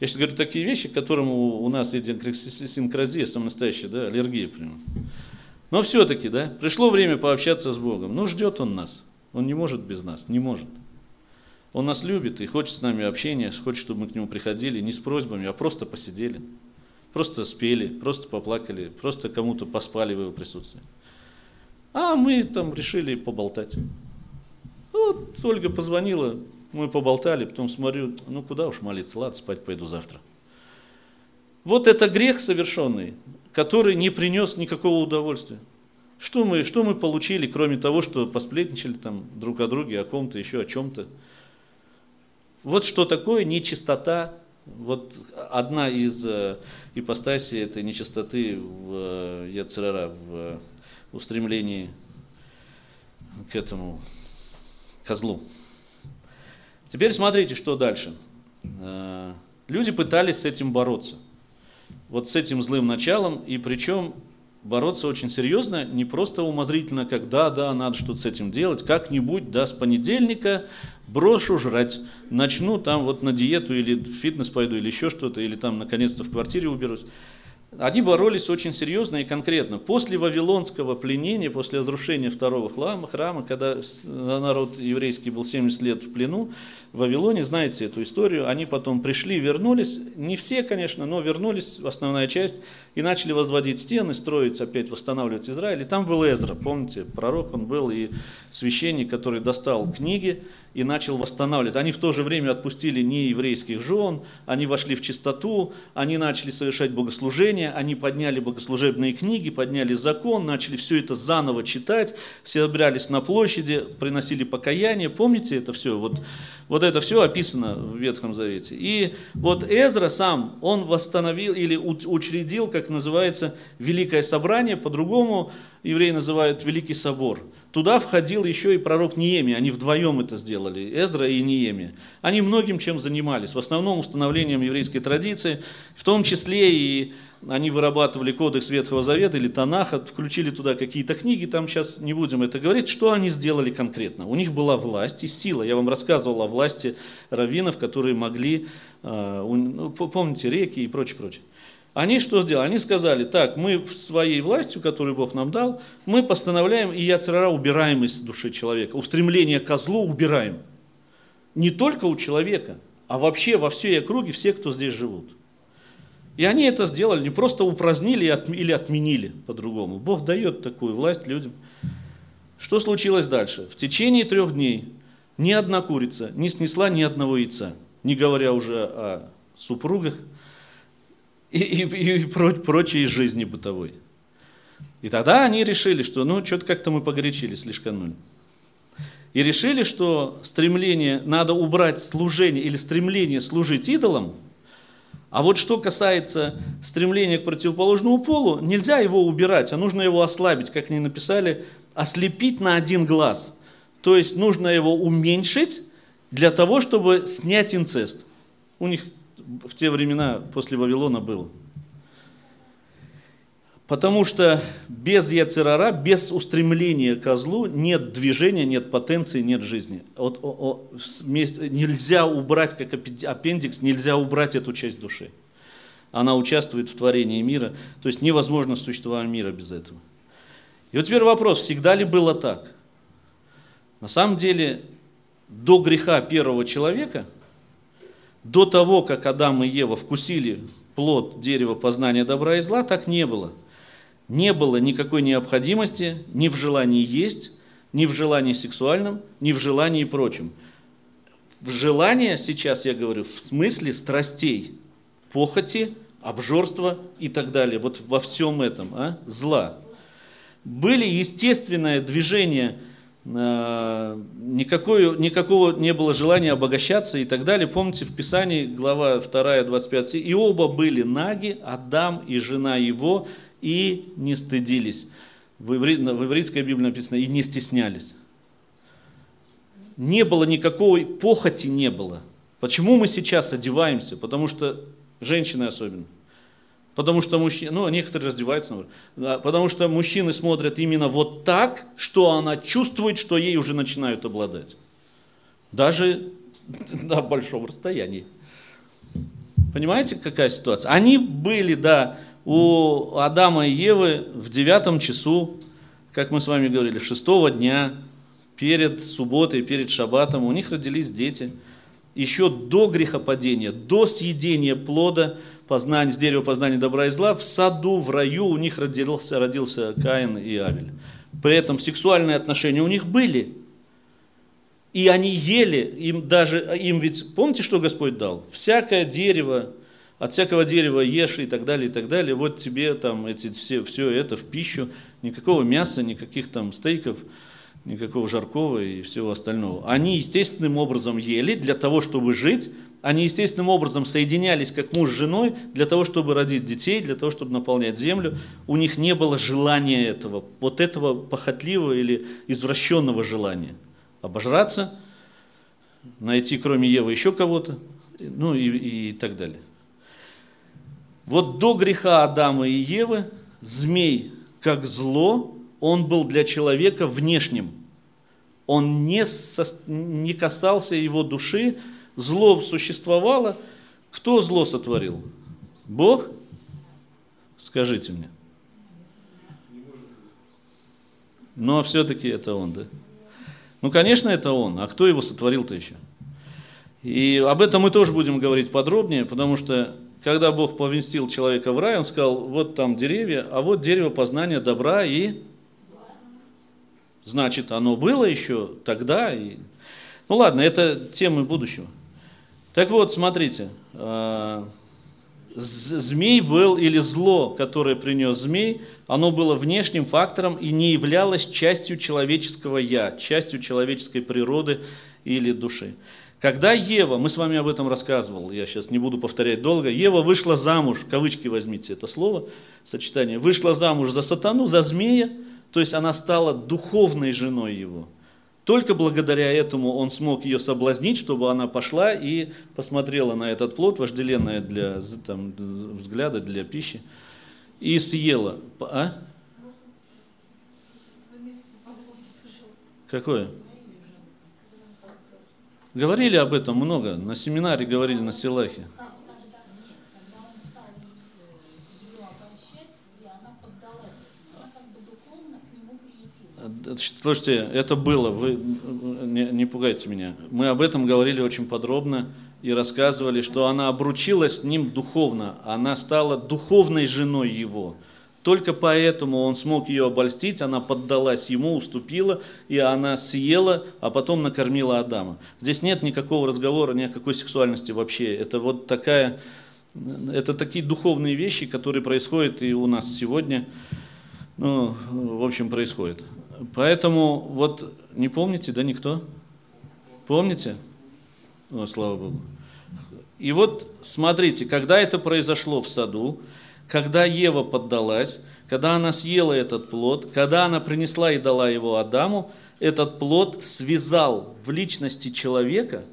Я сейчас говорю такие вещи, к которым у, у нас идиосинкразия, самая настоящая, да, аллергия прямо. Но все-таки, да, пришло время пообщаться с Богом. Ну, ждет Он нас. Он не может без нас, не может. Он нас любит и хочет с нами общения, хочет, чтобы мы к нему приходили не с просьбами, а просто посидели, просто спели, просто поплакали, просто кому-то поспали в его присутствии. А мы там решили поболтать. Вот Ольга позвонила, мы поболтали, потом смотрю, ну куда уж молиться, ладно, спать пойду завтра. Вот это грех совершенный, который не принес никакого удовольствия. Что мы, что мы получили, кроме того, что посплетничали там друг о друге, о ком-то, еще о чем-то. Вот что такое нечистота. Вот одна из э, ипостасей этой нечистоты в э, Яцерара, в устремлении к этому козлу. Теперь смотрите, что дальше. Э, люди пытались с этим бороться. Вот с этим злым началом, и причем бороться очень серьезно, не просто умозрительно, как да, да, надо что-то с этим делать, как-нибудь, да, с понедельника брошу жрать, начну там вот на диету или в фитнес пойду или еще что-то, или там наконец-то в квартире уберусь. Они боролись очень серьезно и конкретно. После Вавилонского пленения, после разрушения второго храма, храма, когда народ еврейский был 70 лет в плену, в Вавилоне, знаете эту историю, они потом пришли, вернулись, не все, конечно, но вернулись, основная часть, и начали возводить стены, строить, опять восстанавливать Израиль. И там был Эзра, помните, пророк он был, и священник, который достал книги и начал восстанавливать. Они в то же время отпустили не еврейских жен, они вошли в чистоту, они начали совершать богослужение, они подняли богослужебные книги, подняли закон, начали все это заново читать, все собирались на площади, приносили покаяние. Помните это все? Вот вот это все описано в Ветхом Завете. И вот Эзра сам, он восстановил или учредил, как называется, Великое Собрание, по-другому евреи называют Великий Собор. Туда входил еще и пророк Ниеми, они вдвоем это сделали, Эзра и Ниеми. Они многим чем занимались, в основном установлением еврейской традиции, в том числе и они вырабатывали кодекс Ветхого Завета или Танаха, включили туда какие-то книги, там сейчас не будем это говорить, что они сделали конкретно. У них была власть и сила. Я вам рассказывал о власти раввинов, которые могли, э, ну, помните, реки и прочее, прочее. Они что сделали? Они сказали, так, мы своей властью, которую Бог нам дал, мы постановляем, и яцерара убираем из души человека. Устремление к злу убираем. Не только у человека, а вообще во всей округе все, кто здесь живут. И они это сделали, не просто упразднили или отменили по-другому. Бог дает такую власть людям. Что случилось дальше? В течение трех дней ни одна курица не снесла ни одного яйца, не говоря уже о супругах и, и, и прочей жизни бытовой. И тогда они решили, что ну что-то как-то мы погорячились, слишком. И решили, что стремление, надо убрать служение или стремление служить идолам – а вот что касается стремления к противоположному полу, нельзя его убирать, а нужно его ослабить, как они написали, ослепить на один глаз. То есть нужно его уменьшить для того, чтобы снять инцест. У них в те времена после Вавилона было. Потому что без яцерара, без устремления к злу нет движения, нет потенции, нет жизни. Вот, о, о, нельзя убрать, как аппендикс, нельзя убрать эту часть души. Она участвует в творении мира, то есть невозможно существование мира без этого. И вот теперь вопрос, всегда ли было так? На самом деле, до греха первого человека, до того, как Адам и Ева вкусили плод дерева познания добра и зла, так не было – не было никакой необходимости ни в желании есть, ни в желании сексуальном, ни в желании прочем. В желание, сейчас я говорю, в смысле страстей, похоти, обжорства и так далее, вот во всем этом, а, зла. Были естественное движение, э, никакой, никакого не было желания обогащаться и так далее. Помните, в Писании, глава 2, 25, и оба были наги, Адам и жена его, и не стыдились. В, иври, в ивритской Библии написано и не стеснялись. Не было никакой похоти, не было. Почему мы сейчас одеваемся? Потому что женщины особенно. Потому что мужчины, ну, некоторые раздеваются, потому что мужчины смотрят именно вот так, что она чувствует, что ей уже начинают обладать. Даже на большом расстоянии. Понимаете, какая ситуация? Они были, да, у Адама и Евы в девятом часу, как мы с вами говорили, шестого дня, перед субботой, перед шаббатом, у них родились дети. Еще до грехопадения, до съедения плода, познания, с дерева познания добра и зла, в саду, в раю у них родился, родился Каин и Авель. При этом сексуальные отношения у них были. И они ели, им даже, им ведь, помните, что Господь дал? Всякое дерево, от всякого дерева ешь и так далее, и так далее. Вот тебе там эти, все, все это в пищу, никакого мяса, никаких там стейков, никакого жаркого и всего остального. Они естественным образом ели для того, чтобы жить, они естественным образом соединялись как муж с женой для того, чтобы родить детей, для того, чтобы наполнять землю. У них не было желания этого, вот этого похотливого или извращенного желания. Обожраться, найти кроме Евы еще кого-то, ну и, и так далее. Вот до греха Адама и Евы змей, как зло, он был для человека внешним. Он не, со, не касался его души, зло существовало. Кто зло сотворил? Бог? Скажите мне. Но все-таки это он, да? Ну, конечно, это он. А кто его сотворил-то еще? И об этом мы тоже будем говорить подробнее, потому что когда Бог поместил человека в рай, он сказал, вот там деревья, а вот дерево познания добра и... Значит, оно было еще тогда. И... Ну ладно, это темы будущего. Так вот, смотрите, а, змей был, или зло, которое принес змей, оно было внешним фактором и не являлось частью человеческого «я», частью человеческой природы или души. Когда Ева, мы с вами об этом рассказывал, я сейчас не буду повторять долго, Ева вышла замуж, кавычки возьмите это слово, сочетание, вышла замуж за сатану, за змея, То есть она стала духовной женой его. Только благодаря этому он смог ее соблазнить, чтобы она пошла и посмотрела на этот плод, вожделенное для там, взгляда, для пищи, и съела. А? Какое? Говорили об этом много, на семинаре говорили на Силахе. Слушайте, это было, вы не, не пугайте меня. Мы об этом говорили очень подробно и рассказывали, что она обручилась с ним духовно, она стала духовной женой его. Только поэтому он смог ее обольстить, она поддалась ему, уступила, и она съела, а потом накормила Адама. Здесь нет никакого разговора ни о какой сексуальности вообще. Это вот такая, это такие духовные вещи, которые происходят и у нас сегодня, ну, в общем, происходит. Поэтому вот не помните, да, никто? Помните? О, слава Богу. И вот смотрите, когда это произошло в саду, когда Ева поддалась, когда она съела этот плод, когда она принесла и дала его Адаму, этот плод связал в личности человека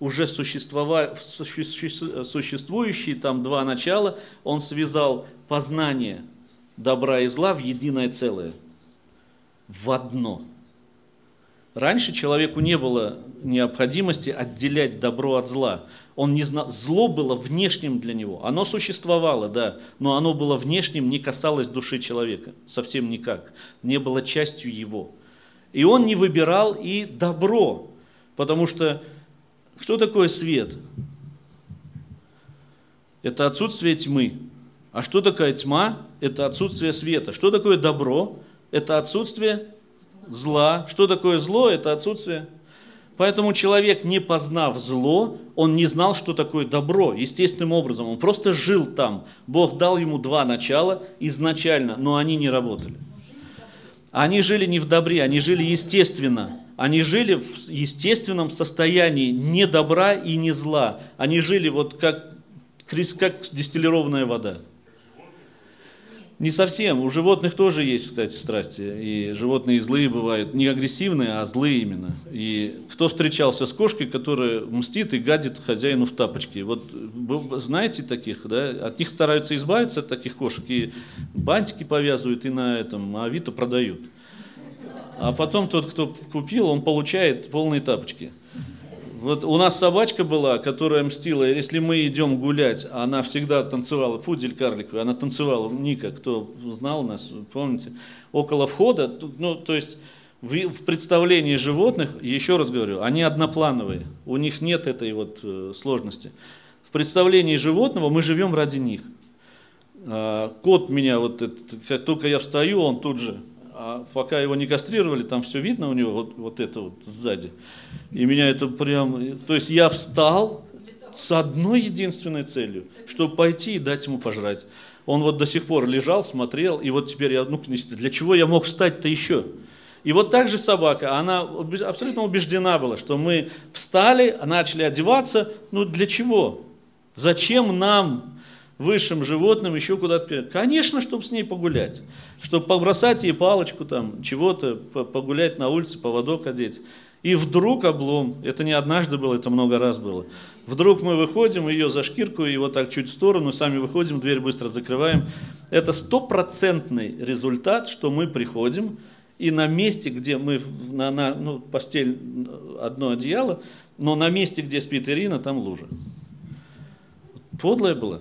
уже существующие там два начала, он связал познание добра и зла в единое целое, в одно – Раньше человеку не было необходимости отделять добро от зла. Он не знал, зло было внешним для него. Оно существовало, да, но оно было внешним, не касалось души человека, совсем никак, не было частью его. И он не выбирал и добро, потому что что такое свет? Это отсутствие тьмы. А что такое тьма? Это отсутствие света. Что такое добро? Это отсутствие зла. Что такое зло? Это отсутствие. Поэтому человек, не познав зло, он не знал, что такое добро, естественным образом. Он просто жил там. Бог дал ему два начала изначально, но они не работали. Они жили не в добре, они жили естественно. Они жили в естественном состоянии не добра и не зла. Они жили вот как, как дистиллированная вода. Не совсем. У животных тоже есть, кстати, страсти. И животные злые бывают. Не агрессивные, а злые именно. И кто встречался с кошкой, которая мстит и гадит хозяину в тапочки? Вот знаете таких, да? От них стараются избавиться, от таких кошек. И бантики повязывают, и на этом Авито продают. А потом тот, кто купил, он получает полные тапочки. Вот у нас собачка была, которая мстила, если мы идем гулять, она всегда танцевала, пудель карликовый, она танцевала, Ника, кто знал нас, помните, около входа, ну, то есть в, в представлении животных, еще раз говорю, они одноплановые, у них нет этой вот э, сложности. В представлении животного мы живем ради них. А, кот меня, вот этот, как только я встаю, он тут же а пока его не кастрировали, там все видно у него, вот, вот это вот сзади. И меня это прям... То есть я встал с одной единственной целью, чтобы пойти и дать ему пожрать. Он вот до сих пор лежал, смотрел, и вот теперь я, ну, для чего я мог встать-то еще? И вот так же собака, она абсолютно убеждена была, что мы встали, начали одеваться, ну для чего? Зачем нам высшим животным еще куда-то. Конечно, чтобы с ней погулять, чтобы побросать ей палочку там, чего-то, погулять на улице, поводок одеть. И вдруг облом, это не однажды было, это много раз было. Вдруг мы выходим, ее за шкирку, вот так чуть в сторону, сами выходим, дверь быстро закрываем. Это стопроцентный результат, что мы приходим, и на месте, где мы, на, на ну, постель одно одеяло, но на месте, где спит Ирина, там лужа. Подлое было.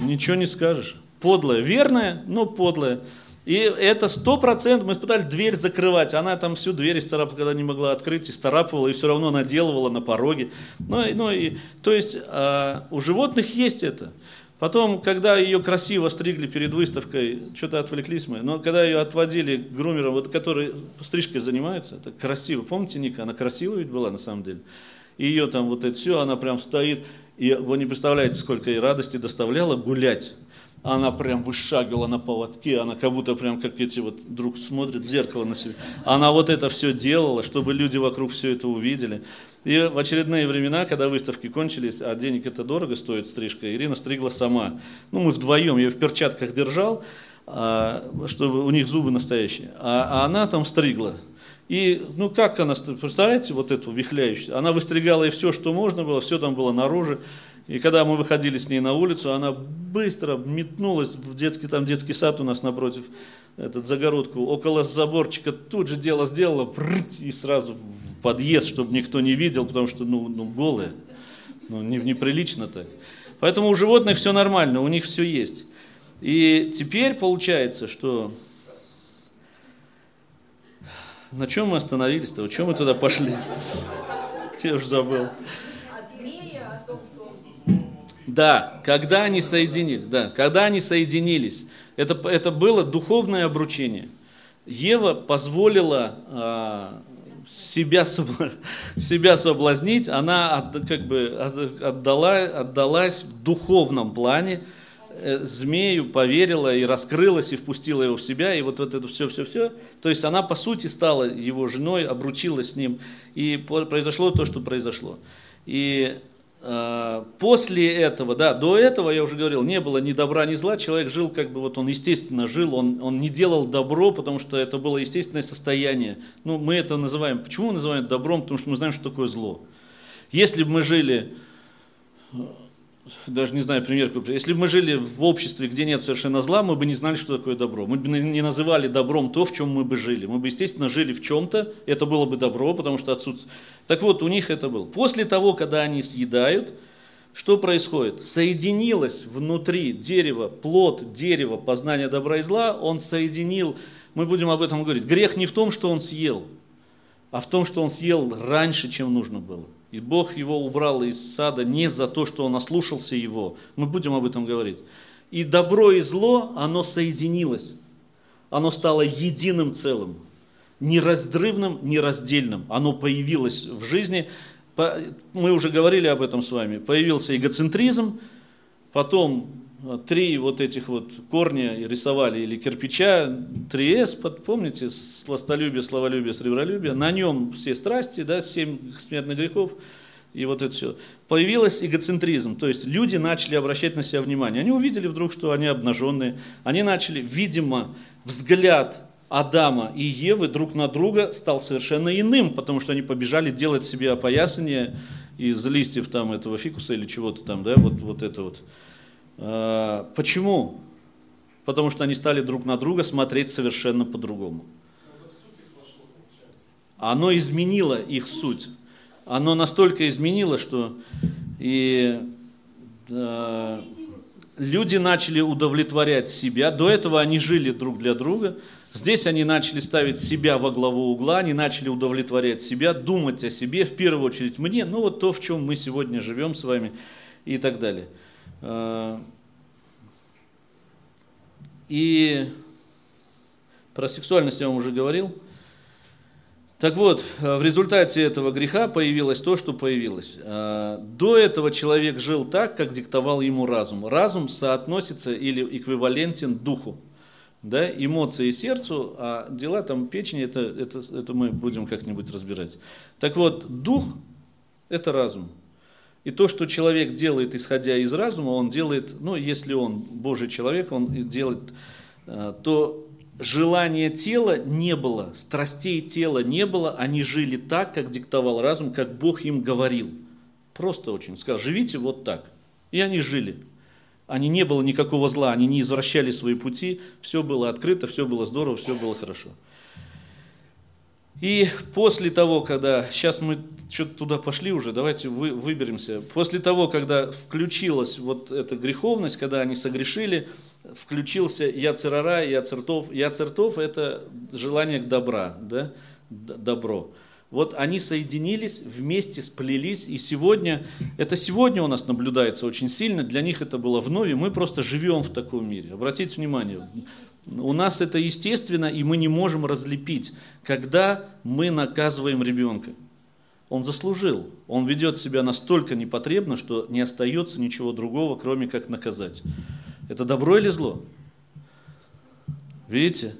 Ничего не скажешь. Подлая, верная, но подлая. И это сто процентов, мы испытали дверь закрывать, она там всю дверь исцарапала, когда не могла открыть, и старапывала, и все равно наделывала на пороге. Ну, ну, и, то есть а, у животных есть это. Потом, когда ее красиво стригли перед выставкой, что-то отвлеклись мы, но когда ее отводили к грумерам, вот, которые стрижкой занимаются, это красиво. Помните, Ника, она красивая ведь была на самом деле. И ее там вот это все, она прям стоит, и вы не представляете, сколько ей радости доставляло гулять. Она прям вышагивала на поводке, она как будто прям как эти вот друг смотрит в зеркало на себя. Она вот это все делала, чтобы люди вокруг все это увидели. И в очередные времена, когда выставки кончились, а денег это дорого стоит стрижка, Ирина стригла сама. Ну, мы вдвоем, я ее в перчатках держал, а, чтобы у них зубы настоящие. А, а она там стригла. И, ну как она, представляете, вот эту вихляющую, она выстригала и все, что можно было, все там было наружу. И когда мы выходили с ней на улицу, она быстро метнулась в детский, там детский сад у нас напротив, этот загородку, около заборчика, тут же дело сделала, и сразу в подъезд, чтобы никто не видел, потому что, ну, ну голая, ну, не, неприлично так. Поэтому у животных все нормально, у них все есть. И теперь получается, что... На чем мы остановились-то? Чем мы туда пошли? Я уже забыл. Да, когда они соединились, да, когда они соединились, это, это было духовное обручение. Ева позволила а, себя, себя соблазнить, она от, как бы отдала, отдалась в духовном плане, э, змею поверила и раскрылась, и впустила его в себя, и вот, вот это все-все-все. То есть она, по сути, стала его женой, обручилась с ним, и произошло то, что произошло. И Э, после этого, да, до этого, я уже говорил, не было ни добра, ни зла, человек жил как бы, вот он естественно жил, он, он не делал добро, потому что это было естественное состояние. Ну, мы это называем, почему мы называем добром? Потому что мы знаем, что такое зло. Если бы мы жили даже не знаю пример если бы мы жили в обществе, где нет совершенно зла, мы бы не знали, что такое добро. Мы бы не называли добром то, в чем мы бы жили. Мы бы, естественно, жили в чем-то, это было бы добро, потому что отсутствие. Так вот, у них это было. После того, когда они съедают, что происходит? Соединилось внутри дерева, плод дерева познания добра и зла, он соединил, мы будем об этом говорить, грех не в том, что он съел, а в том, что он съел раньше, чем нужно было. И Бог его убрал из сада не за то, что он ослушался его. Мы будем об этом говорить. И добро и зло, оно соединилось. Оно стало единым целым. Нераздрывным, нераздельным. Оно появилось в жизни. Мы уже говорили об этом с вами. Появился эгоцентризм, потом три вот этих вот корня рисовали или кирпича, 3С, помните, сластолюбие, словолюбие, сребролюбие, на нем все страсти, да, семь смертных грехов, и вот это все. Появился эгоцентризм, то есть люди начали обращать на себя внимание. Они увидели вдруг, что они обнаженные, они начали, видимо, взгляд Адама и Евы друг на друга стал совершенно иным, потому что они побежали делать себе опоясание из листьев там этого фикуса или чего-то там, да, вот, вот это вот. Э, почему? Потому что они стали друг на друга смотреть совершенно по-другому. Оно изменило их суть. Оно настолько изменило, что и да, люди начали удовлетворять себя. До этого они жили друг для друга. Здесь они начали ставить себя во главу угла, они начали удовлетворять себя, думать о себе, в первую очередь мне, ну вот то, в чем мы сегодня живем с вами и так далее. Э, и про сексуальность я вам уже говорил. Так вот, э, в результате этого греха появилось то, что появилось. Э, до этого человек жил так, как диктовал ему разум. Разум соотносится или эквивалентен духу. Да, эмоции сердцу, а дела там печени, это, это, это мы будем как-нибудь разбирать. Так вот, дух – это разум. И то, что человек делает, исходя из разума, он делает, ну, если он Божий человек, он делает, э, то желания тела не было, страстей тела не было, они жили так, как диктовал разум, как Бог им говорил. Просто очень сказал, живите вот так. И они жили. Они не было никакого зла, они не извращали свои пути, все было открыто, все было здорово, все было хорошо. И после того, когда, сейчас мы что-то туда пошли уже, давайте вы, выберемся. После того, когда включилась вот эта греховность, когда они согрешили, включился яцерара яцертов. Яцертов – это желание к добра, да? добро. Вот они соединились, вместе сплелись, и сегодня, это сегодня у нас наблюдается очень сильно, для них это было вновь, и мы просто живем в таком мире. Обратите внимание, у нас это естественно, и мы не можем разлепить, когда мы наказываем ребенка. Он заслужил. Он ведет себя настолько непотребно, что не остается ничего другого, кроме как наказать. Это добро или зло? Видите?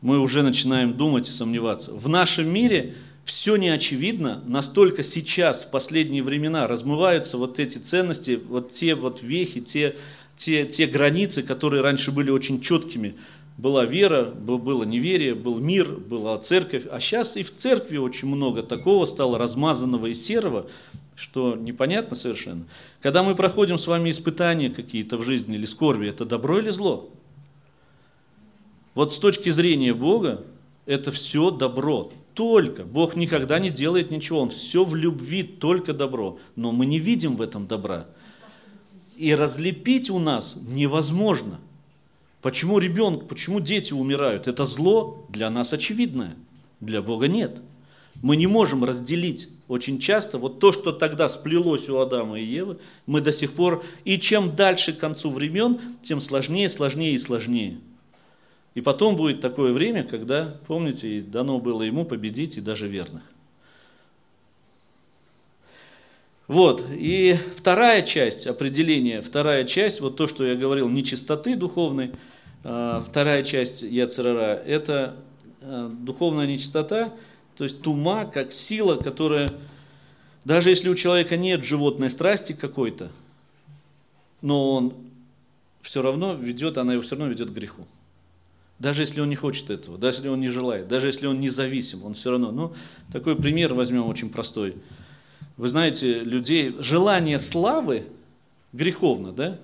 Мы уже начинаем думать и сомневаться. В нашем мире все не очевидно, настолько сейчас, в последние времена, размываются вот эти ценности, вот те вот вехи, те, те, те границы, которые раньше были очень четкими была вера, было неверие, был мир, была церковь. А сейчас и в церкви очень много такого стало размазанного и серого, что непонятно совершенно. Когда мы проходим с вами испытания какие-то в жизни или скорби, это добро или зло? Вот с точки зрения Бога, это все добро. Только. Бог никогда не делает ничего. Он все в любви, только добро. Но мы не видим в этом добра. И разлепить у нас невозможно. Почему ребенок, почему дети умирают? Это зло для нас очевидное, для Бога нет. Мы не можем разделить очень часто вот то, что тогда сплелось у Адама и Евы, мы до сих пор, и чем дальше к концу времен, тем сложнее, сложнее и сложнее. И потом будет такое время, когда, помните, дано было ему победить и даже верных. Вот, и вторая часть определения, вторая часть, вот то, что я говорил, нечистоты духовной, а, вторая часть Яцерара, это а, духовная нечистота, то есть тума, как сила, которая, даже если у человека нет животной страсти какой-то, но он все равно ведет, она его все равно ведет к греху. Даже если он не хочет этого, даже если он не желает, даже если он независим, он все равно. Ну, такой пример возьмем очень простой. Вы знаете, людей, желание славы греховно, да?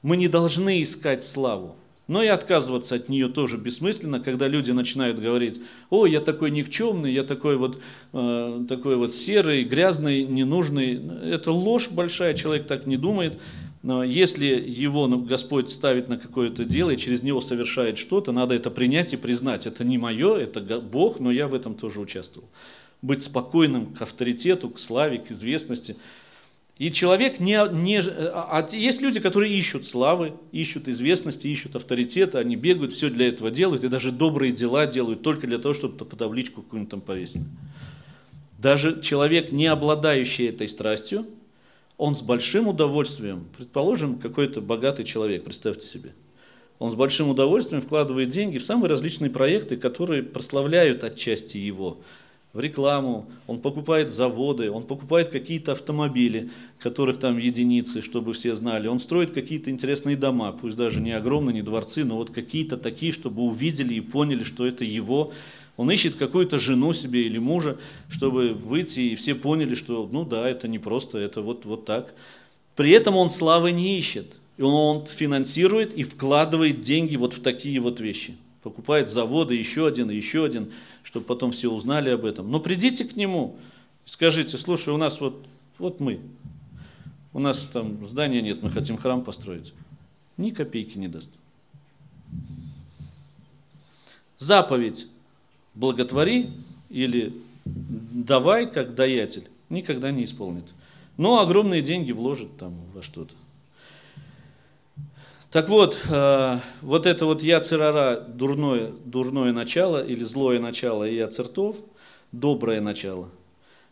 Мы не должны искать славу. Но и отказываться от нее тоже бессмысленно, когда люди начинают говорить, о, я такой никчемный, я такой вот, э, такой вот серый, грязный, ненужный. Это ложь большая, человек так не думает. Но если его Господь ставит на какое-то дело и через него совершает что-то, надо это принять и признать. Это не мое, это Бог, но я в этом тоже участвовал быть спокойным к авторитету, к славе, к известности. И человек не, не... А, а есть люди, которые ищут славы, ищут известности, ищут авторитета, они бегают, все для этого делают, и даже добрые дела делают только для того, чтобы по табличку какую-нибудь там повесить. Даже человек, не обладающий этой страстью, он с большим удовольствием, предположим, какой-то богатый человек, представьте себе, он с большим удовольствием вкладывает деньги в самые различные проекты, которые прославляют отчасти его, в рекламу, он покупает заводы, он покупает какие-то автомобили, которых там единицы, чтобы все знали. Он строит какие-то интересные дома, пусть даже не огромные, не дворцы, но вот какие-то такие, чтобы увидели и поняли, что это его. Он ищет какую-то жену себе или мужа, чтобы выйти, и все поняли, что ну да, это не просто, это вот, вот так. При этом он славы не ищет. И он, финансирует и вкладывает деньги вот в такие вот вещи покупает заводы, еще один еще один, чтобы потом все узнали об этом. Но придите к нему и скажите, слушай, у нас вот, вот мы, у нас там здания нет, мы хотим храм построить. Ни копейки не даст. Заповедь благотвори или давай как даятель никогда не исполнит. Но огромные деньги вложит там во что-то. Так вот, э, вот это вот яцерара, дурное, дурное начало или злое начало и яцертов, доброе начало.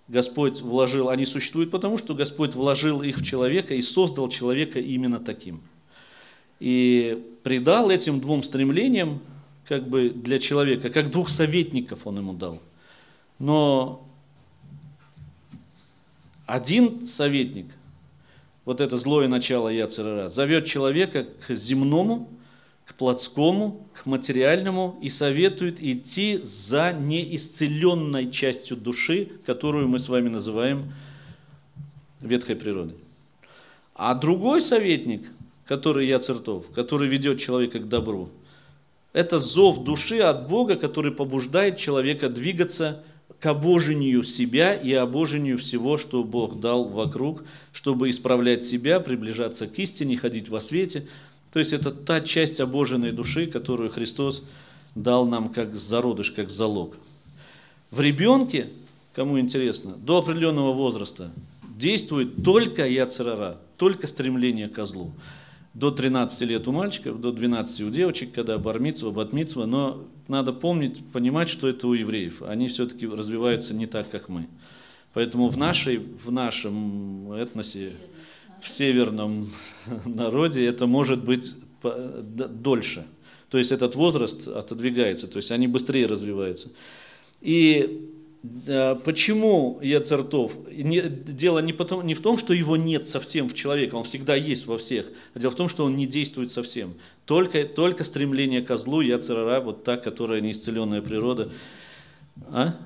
Господь вложил, они существуют потому, что Господь вложил их в человека и создал человека именно таким. И придал этим двум стремлениям, как бы для человека, как двух советников он ему дал. Но один советник – вот это злое начало Яцерара, зовет человека к земному, к плотскому, к материальному и советует идти за неисцеленной частью души, которую мы с вами называем ветхой природой. А другой советник, который Яцертов, который ведет человека к добру, это зов души от Бога, который побуждает человека двигаться к обожению себя и обожению всего, что Бог дал вокруг, чтобы исправлять себя, приближаться к истине, ходить во свете. То есть это та часть обоженной души, которую Христос дал нам как зародыш, как залог. В ребенке, кому интересно, до определенного возраста действует только яцерара, только стремление к злу до 13 лет у мальчиков, до 12 у девочек, когда бармитсва, батмитсва, но надо помнить, понимать, что это у евреев. Они все-таки развиваются не так, как мы. Поэтому в, нашей, в нашем этносе, в северном народе это может быть дольше. То есть этот возраст отодвигается, то есть они быстрее развиваются. И Почему Яцертов? Дело не, потом, не в том, что его нет совсем в человеке, он всегда есть во всех, а дело в том, что он не действует совсем. Только, только стремление к злу, Яцерара, вот та, которая неисцеленная природа. А?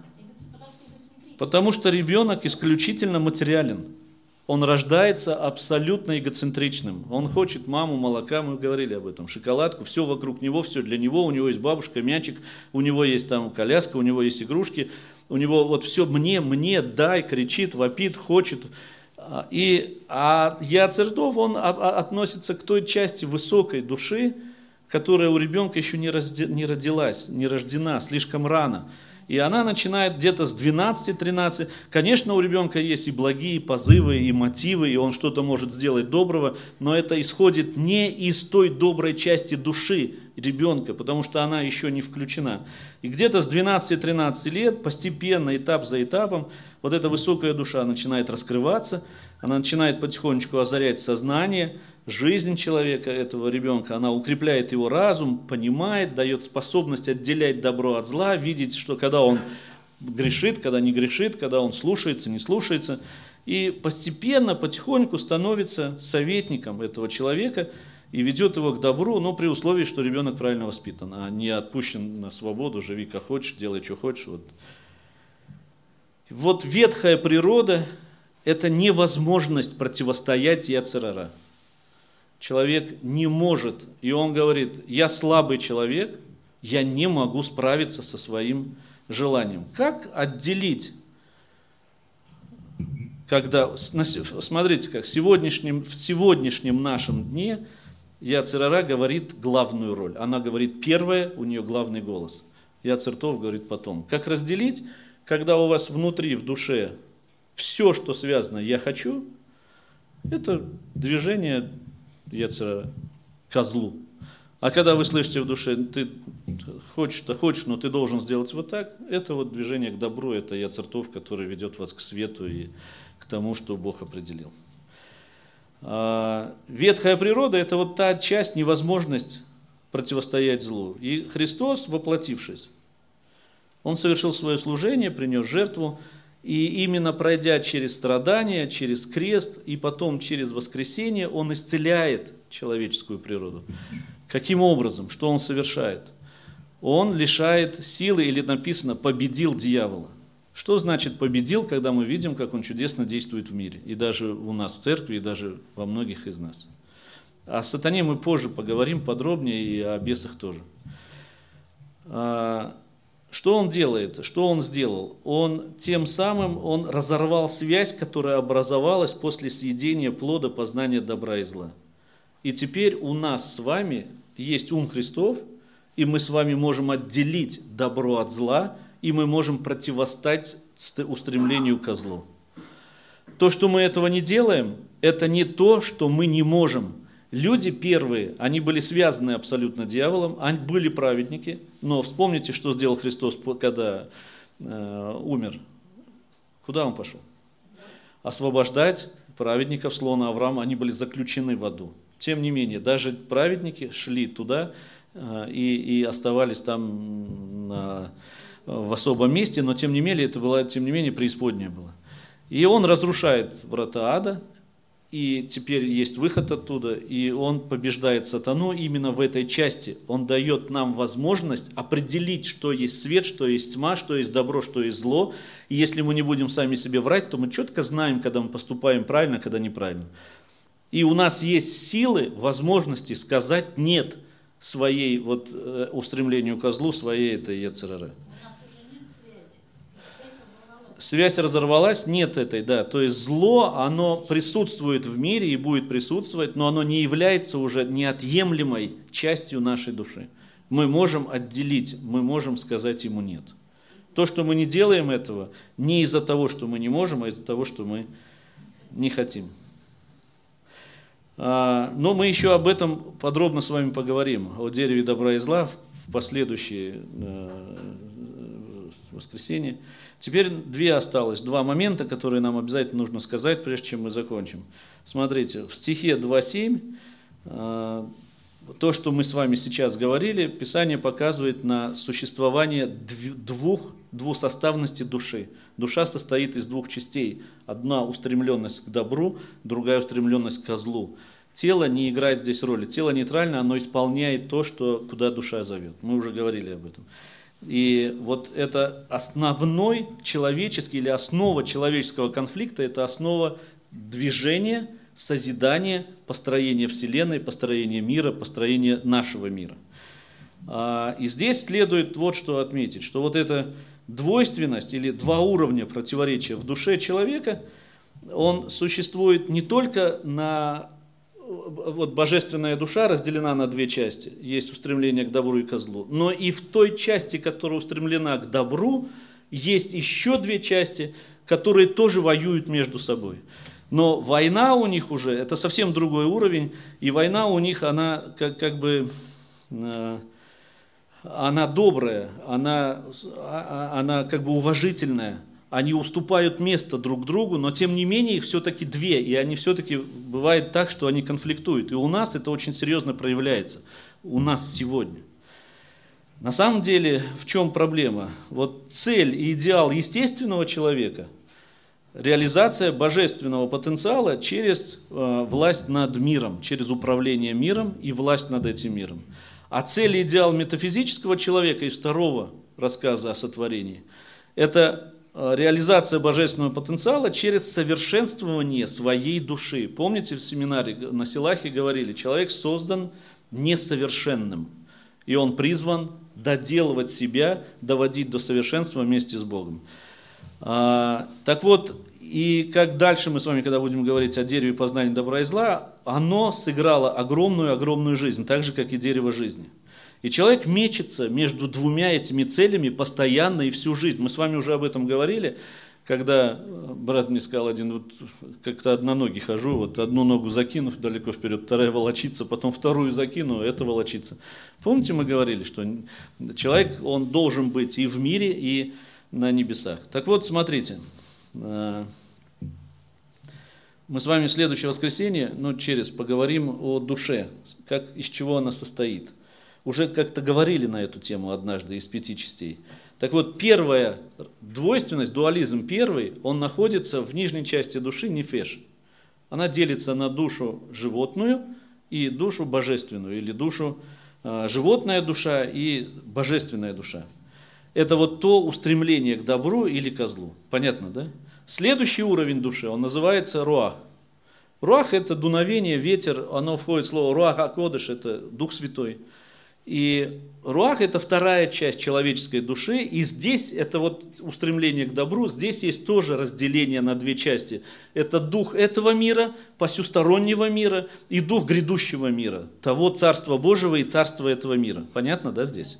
Потому что ребенок исключительно материален. Он рождается абсолютно эгоцентричным. Он хочет маму, молока, мы говорили об этом, шоколадку, все вокруг него, все для него. У него есть бабушка, мячик, у него есть там коляска, у него есть игрушки. У него вот все мне, мне, дай, кричит, вопит, хочет. И, а Яцертов, он относится к той части высокой души, которая у ребенка еще не, не родилась, не рождена, слишком рано. И она начинает где-то с 12-13. Конечно, у ребенка есть и благие позывы, и мотивы, и он что-то может сделать доброго, но это исходит не из той доброй части души ребенка, потому что она еще не включена. И где-то с 12-13 лет, постепенно, этап за этапом, вот эта высокая душа начинает раскрываться, она начинает потихонечку озарять сознание – жизнь человека, этого ребенка, она укрепляет его разум, понимает, дает способность отделять добро от зла, видеть, что когда он грешит, когда не грешит, когда он слушается, не слушается. И постепенно, потихоньку становится советником этого человека и ведет его к добру, но при условии, что ребенок правильно воспитан, а не отпущен на свободу, живи как хочешь, делай, что хочешь. Вот, вот ветхая природа – это невозможность противостоять Яцерара человек не может, и он говорит, я слабый человек, я не могу справиться со своим желанием. Как отделить, когда, смотрите, как в сегодняшнем, в сегодняшнем нашем дне Яцерара говорит главную роль. Она говорит первое, у нее главный голос. Яцертов говорит потом. Как разделить, когда у вас внутри, в душе все, что связано «я хочу», это движение Ецера козлу. А когда вы слышите в душе, ты хочешь-то хочешь, но ты должен сделать вот так, это вот движение к добру, это яцертов, который ведет вас к свету и к тому, что Бог определил. А ветхая природа – это вот та часть, невозможность противостоять злу. И Христос, воплотившись, Он совершил свое служение, принес жертву, и именно пройдя через страдания, через крест и потом через воскресение, он исцеляет человеческую природу. Каким образом? Что он совершает? Он лишает силы, или написано, победил дьявола. Что значит победил, когда мы видим, как он чудесно действует в мире? И даже у нас в церкви, и даже во многих из нас. О сатане мы позже поговорим подробнее, и о бесах тоже. Что он делает? Что он сделал? Он тем самым он разорвал связь, которая образовалась после съедения плода познания добра и зла. И теперь у нас с вами есть ум Христов, и мы с вами можем отделить добро от зла, и мы можем противостать устремлению к злу. То, что мы этого не делаем, это не то, что мы не можем. Люди первые, они были связаны абсолютно дьяволом, они были праведники, но вспомните, что сделал Христос, когда э, умер. Куда он пошел? Освобождать праведников слона Авраама, они были заключены в аду. Тем не менее, даже праведники шли туда э, и, и оставались там на, в особом месте, но тем не менее, это была, тем не менее, преисподняя была. И он разрушает врата ада, и теперь есть выход оттуда, и он побеждает сатану именно в этой части. Он дает нам возможность определить, что есть свет, что есть тьма, что есть добро, что есть зло. И если мы не будем сами себе врать, то мы четко знаем, когда мы поступаем правильно, когда неправильно. И у нас есть силы, возможности сказать «нет» своей вот, э, устремлению к злу, своей этой Ецерары связь разорвалась, нет этой, да. То есть зло, оно присутствует в мире и будет присутствовать, но оно не является уже неотъемлемой частью нашей души. Мы можем отделить, мы можем сказать ему нет. То, что мы не делаем этого, не из-за того, что мы не можем, а из-за того, что мы не хотим. А, но мы еще об этом подробно с вами поговорим, о дереве добра и зла в последующие э, воскресенье. Теперь две осталось, два момента, которые нам обязательно нужно сказать, прежде чем мы закончим. Смотрите, в стихе 2.7 э, то, что мы с вами сейчас говорили, Писание показывает на существование двух, двусоставности души. Душа состоит из двух частей. Одна устремленность к добру, другая устремленность к злу. Тело не играет здесь роли. Тело нейтрально, оно исполняет то, что, куда душа зовет. Мы уже говорили об этом. И вот это основной человеческий или основа человеческого конфликта, это основа движения, созидания, построения Вселенной, построения мира, построения нашего мира. А, и здесь следует вот что отметить, что вот эта двойственность или два уровня противоречия в душе человека, он существует не только на вот божественная душа разделена на две части. Есть устремление к добру и к злу. Но и в той части, которая устремлена к добру, есть еще две части, которые тоже воюют между собой. Но война у них уже, это совсем другой уровень, и война у них, она как, как бы, э, она добрая, она, а, а, она как бы уважительная, они уступают место друг другу, но тем не менее их все-таки две, и они все-таки бывает так, что они конфликтуют. И у нас это очень серьезно проявляется, у нас сегодня. На самом деле, в чем проблема? Вот цель и идеал естественного человека – реализация божественного потенциала через э, власть над миром, через управление миром и власть над этим миром. А цель и идеал метафизического человека из второго рассказа о сотворении – это реализация божественного потенциала через совершенствование своей души. Помните в семинаре на Силахе говорили, человек создан несовершенным, и он призван доделывать себя, доводить до совершенства вместе с Богом. А, так вот, и как дальше мы с вами, когда будем говорить о дереве познания добра и зла, оно сыграло огромную-огромную жизнь, так же, как и дерево жизни – и человек мечется между двумя этими целями постоянно и всю жизнь. Мы с вами уже об этом говорили, когда э, брат мне сказал один, вот как-то одноногий хожу, вот одну ногу закинув далеко вперед, вторая волочится, потом вторую закину, это волочится. Помните, мы говорили, что человек, он должен быть и в мире, и на небесах. Так вот, смотрите, э, мы с вами в следующее воскресенье, ну, через, поговорим о душе, как, из чего она состоит – уже как-то говорили на эту тему однажды из пяти частей. Так вот, первая двойственность, дуализм первый, он находится в нижней части души нефеш. Она делится на душу животную и душу божественную, или душу э, животная душа и божественная душа. Это вот то устремление к добру или к злу. Понятно, да? Следующий уровень души, он называется руах. Руах – это дуновение, ветер, оно входит в слово руах акодыш, это Дух Святой – и руах – это вторая часть человеческой души, и здесь это вот устремление к добру, здесь есть тоже разделение на две части. Это дух этого мира, посюстороннего мира, и дух грядущего мира, того Царства Божьего и Царства этого мира. Понятно, да, здесь?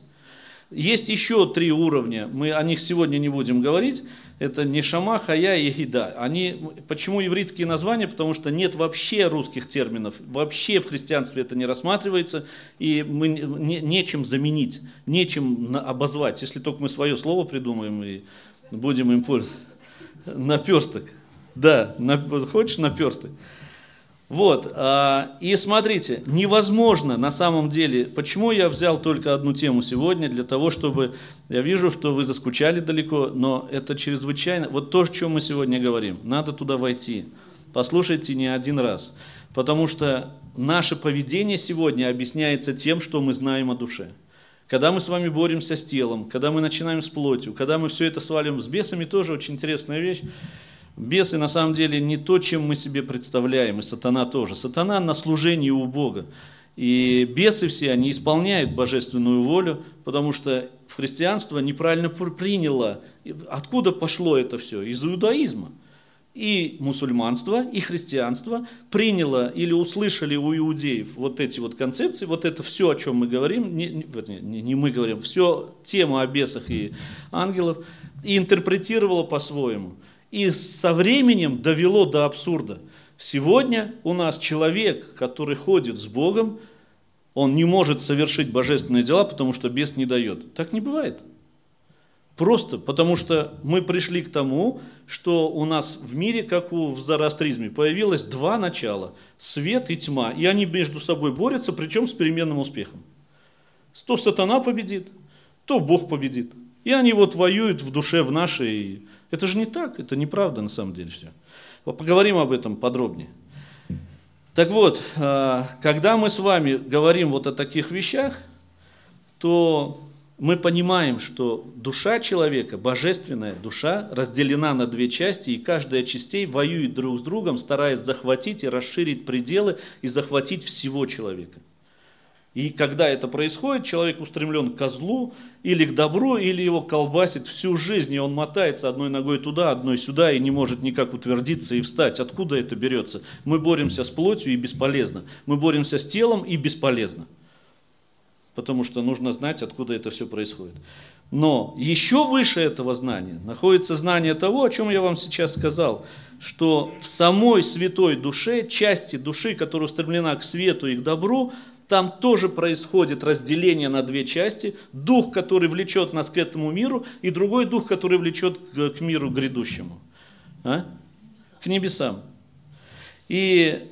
Есть еще три уровня, мы о них сегодня не будем говорить. Это Нишама, Хая и Гида. Они, почему еврейские названия? Потому что нет вообще русских терминов, вообще в христианстве это не рассматривается, и мы не, нечем заменить, нечем обозвать, если только мы свое слово придумаем и будем им пользоваться. Наперсток. Да, на, хочешь наперсток? Вот, а, и смотрите, невозможно на самом деле, почему я взял только одну тему сегодня, для того, чтобы, я вижу, что вы заскучали далеко, но это чрезвычайно, вот то, о чем мы сегодня говорим, надо туда войти, послушайте не один раз, потому что наше поведение сегодня объясняется тем, что мы знаем о душе. Когда мы с вами боремся с телом, когда мы начинаем с плотью, когда мы все это свалим с бесами, тоже очень интересная вещь, Бесы на самом деле не то, чем мы себе представляем, и сатана тоже. Сатана на служении у Бога. И бесы все, они исполняют божественную волю, потому что христианство неправильно приняло. Откуда пошло это все? Из иудаизма. И мусульманство, и христианство приняло или услышали у иудеев вот эти вот концепции, вот это все, о чем мы говорим, не, не, не мы говорим, все тема о бесах и ангелов, и интерпретировало по-своему и со временем довело до абсурда. Сегодня у нас человек, который ходит с Богом, он не может совершить божественные дела, потому что бес не дает. Так не бывает. Просто потому что мы пришли к тому, что у нас в мире, как у в зороастризме, появилось два начала – свет и тьма. И они между собой борются, причем с переменным успехом. То сатана победит, то Бог победит. И они вот воюют в душе в нашей. Это же не так, это неправда на самом деле все. Поговорим об этом подробнее. Так вот, а, когда мы с вами говорим вот о таких вещах, то мы понимаем, что душа человека, божественная душа, разделена на две части, и каждая частей воюет друг с другом, стараясь захватить и расширить пределы и захватить всего человека. И когда это происходит, человек устремлен к злу или к добру, или его колбасит всю жизнь, и он мотается одной ногой туда, одной сюда, и не может никак утвердиться и встать. Откуда это берется? Мы боремся с плотью и бесполезно. Мы боремся с телом и бесполезно. Потому что нужно знать, откуда это все происходит. Но еще выше этого знания находится знание того, о чем я вам сейчас сказал, что в самой святой душе, части души, которая устремлена к свету и к добру, там тоже происходит разделение на две части. Дух, который влечет нас к этому миру, и другой дух, который влечет к, миру грядущему. А? К небесам. И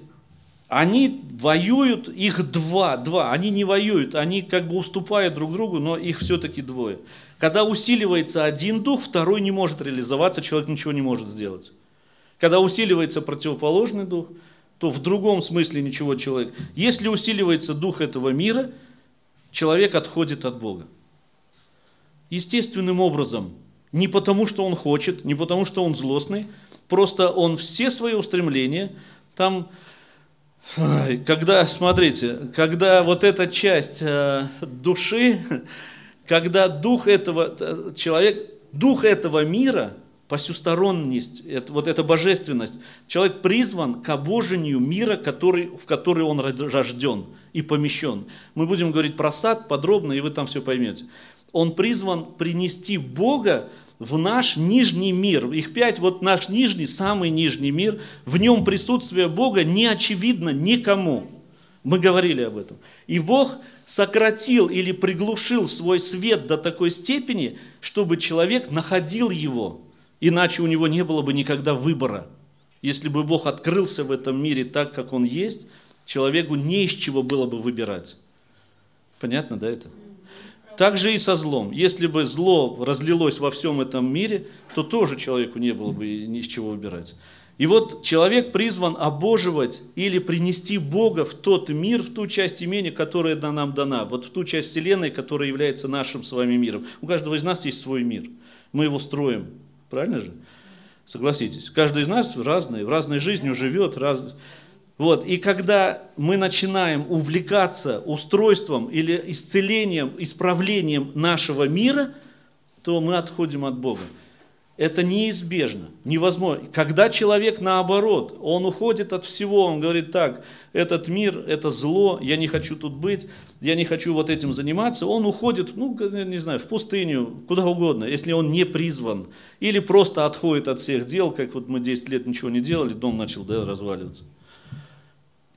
они воюют, их два, два, они не воюют, они как бы уступают друг другу, но их все-таки двое. Когда усиливается один дух, второй не может реализоваться, человек ничего не может сделать. Когда усиливается противоположный дух, то в другом смысле ничего человек. Если усиливается дух этого мира, человек отходит от Бога. Естественным образом. Не потому, что он хочет, не потому, что он злостный, просто он все свои устремления, там, когда, смотрите, когда вот эта часть э, души, когда дух этого э, человека, дух этого мира – посюсторонность, это, вот эта божественность. Человек призван к обожению мира, который, в который он рожден и помещен. Мы будем говорить про сад подробно, и вы там все поймете. Он призван принести Бога в наш нижний мир. Их пять, вот наш нижний, самый нижний мир. В нем присутствие Бога не очевидно никому. Мы говорили об этом. И Бог сократил или приглушил свой свет до такой степени, чтобы человек находил его. Иначе у него не было бы никогда выбора. Если бы Бог открылся в этом мире так, как Он есть, человеку не из чего было бы выбирать. Понятно, да, это? Так же и со злом. Если бы зло разлилось во всем этом мире, то тоже человеку не было бы ни из чего выбирать. И вот человек призван обоживать или принести Бога в тот мир, в ту часть имени, которая нам дана, вот в ту часть Вселенной, которая является нашим с вами миром. У каждого из нас есть свой мир. Мы его строим, Правильно же? Согласитесь. Каждый из нас разный, в разной жизнью живет. Раз... Вот. И когда мы начинаем увлекаться устройством или исцелением, исправлением нашего мира, то мы отходим от Бога. Это неизбежно, невозможно. Когда человек наоборот, он уходит от всего, он говорит так, этот мир, это зло, я не хочу тут быть, я не хочу вот этим заниматься, он уходит, ну, не знаю, в пустыню, куда угодно, если он не призван, или просто отходит от всех дел, как вот мы 10 лет ничего не делали, дом начал да, разваливаться,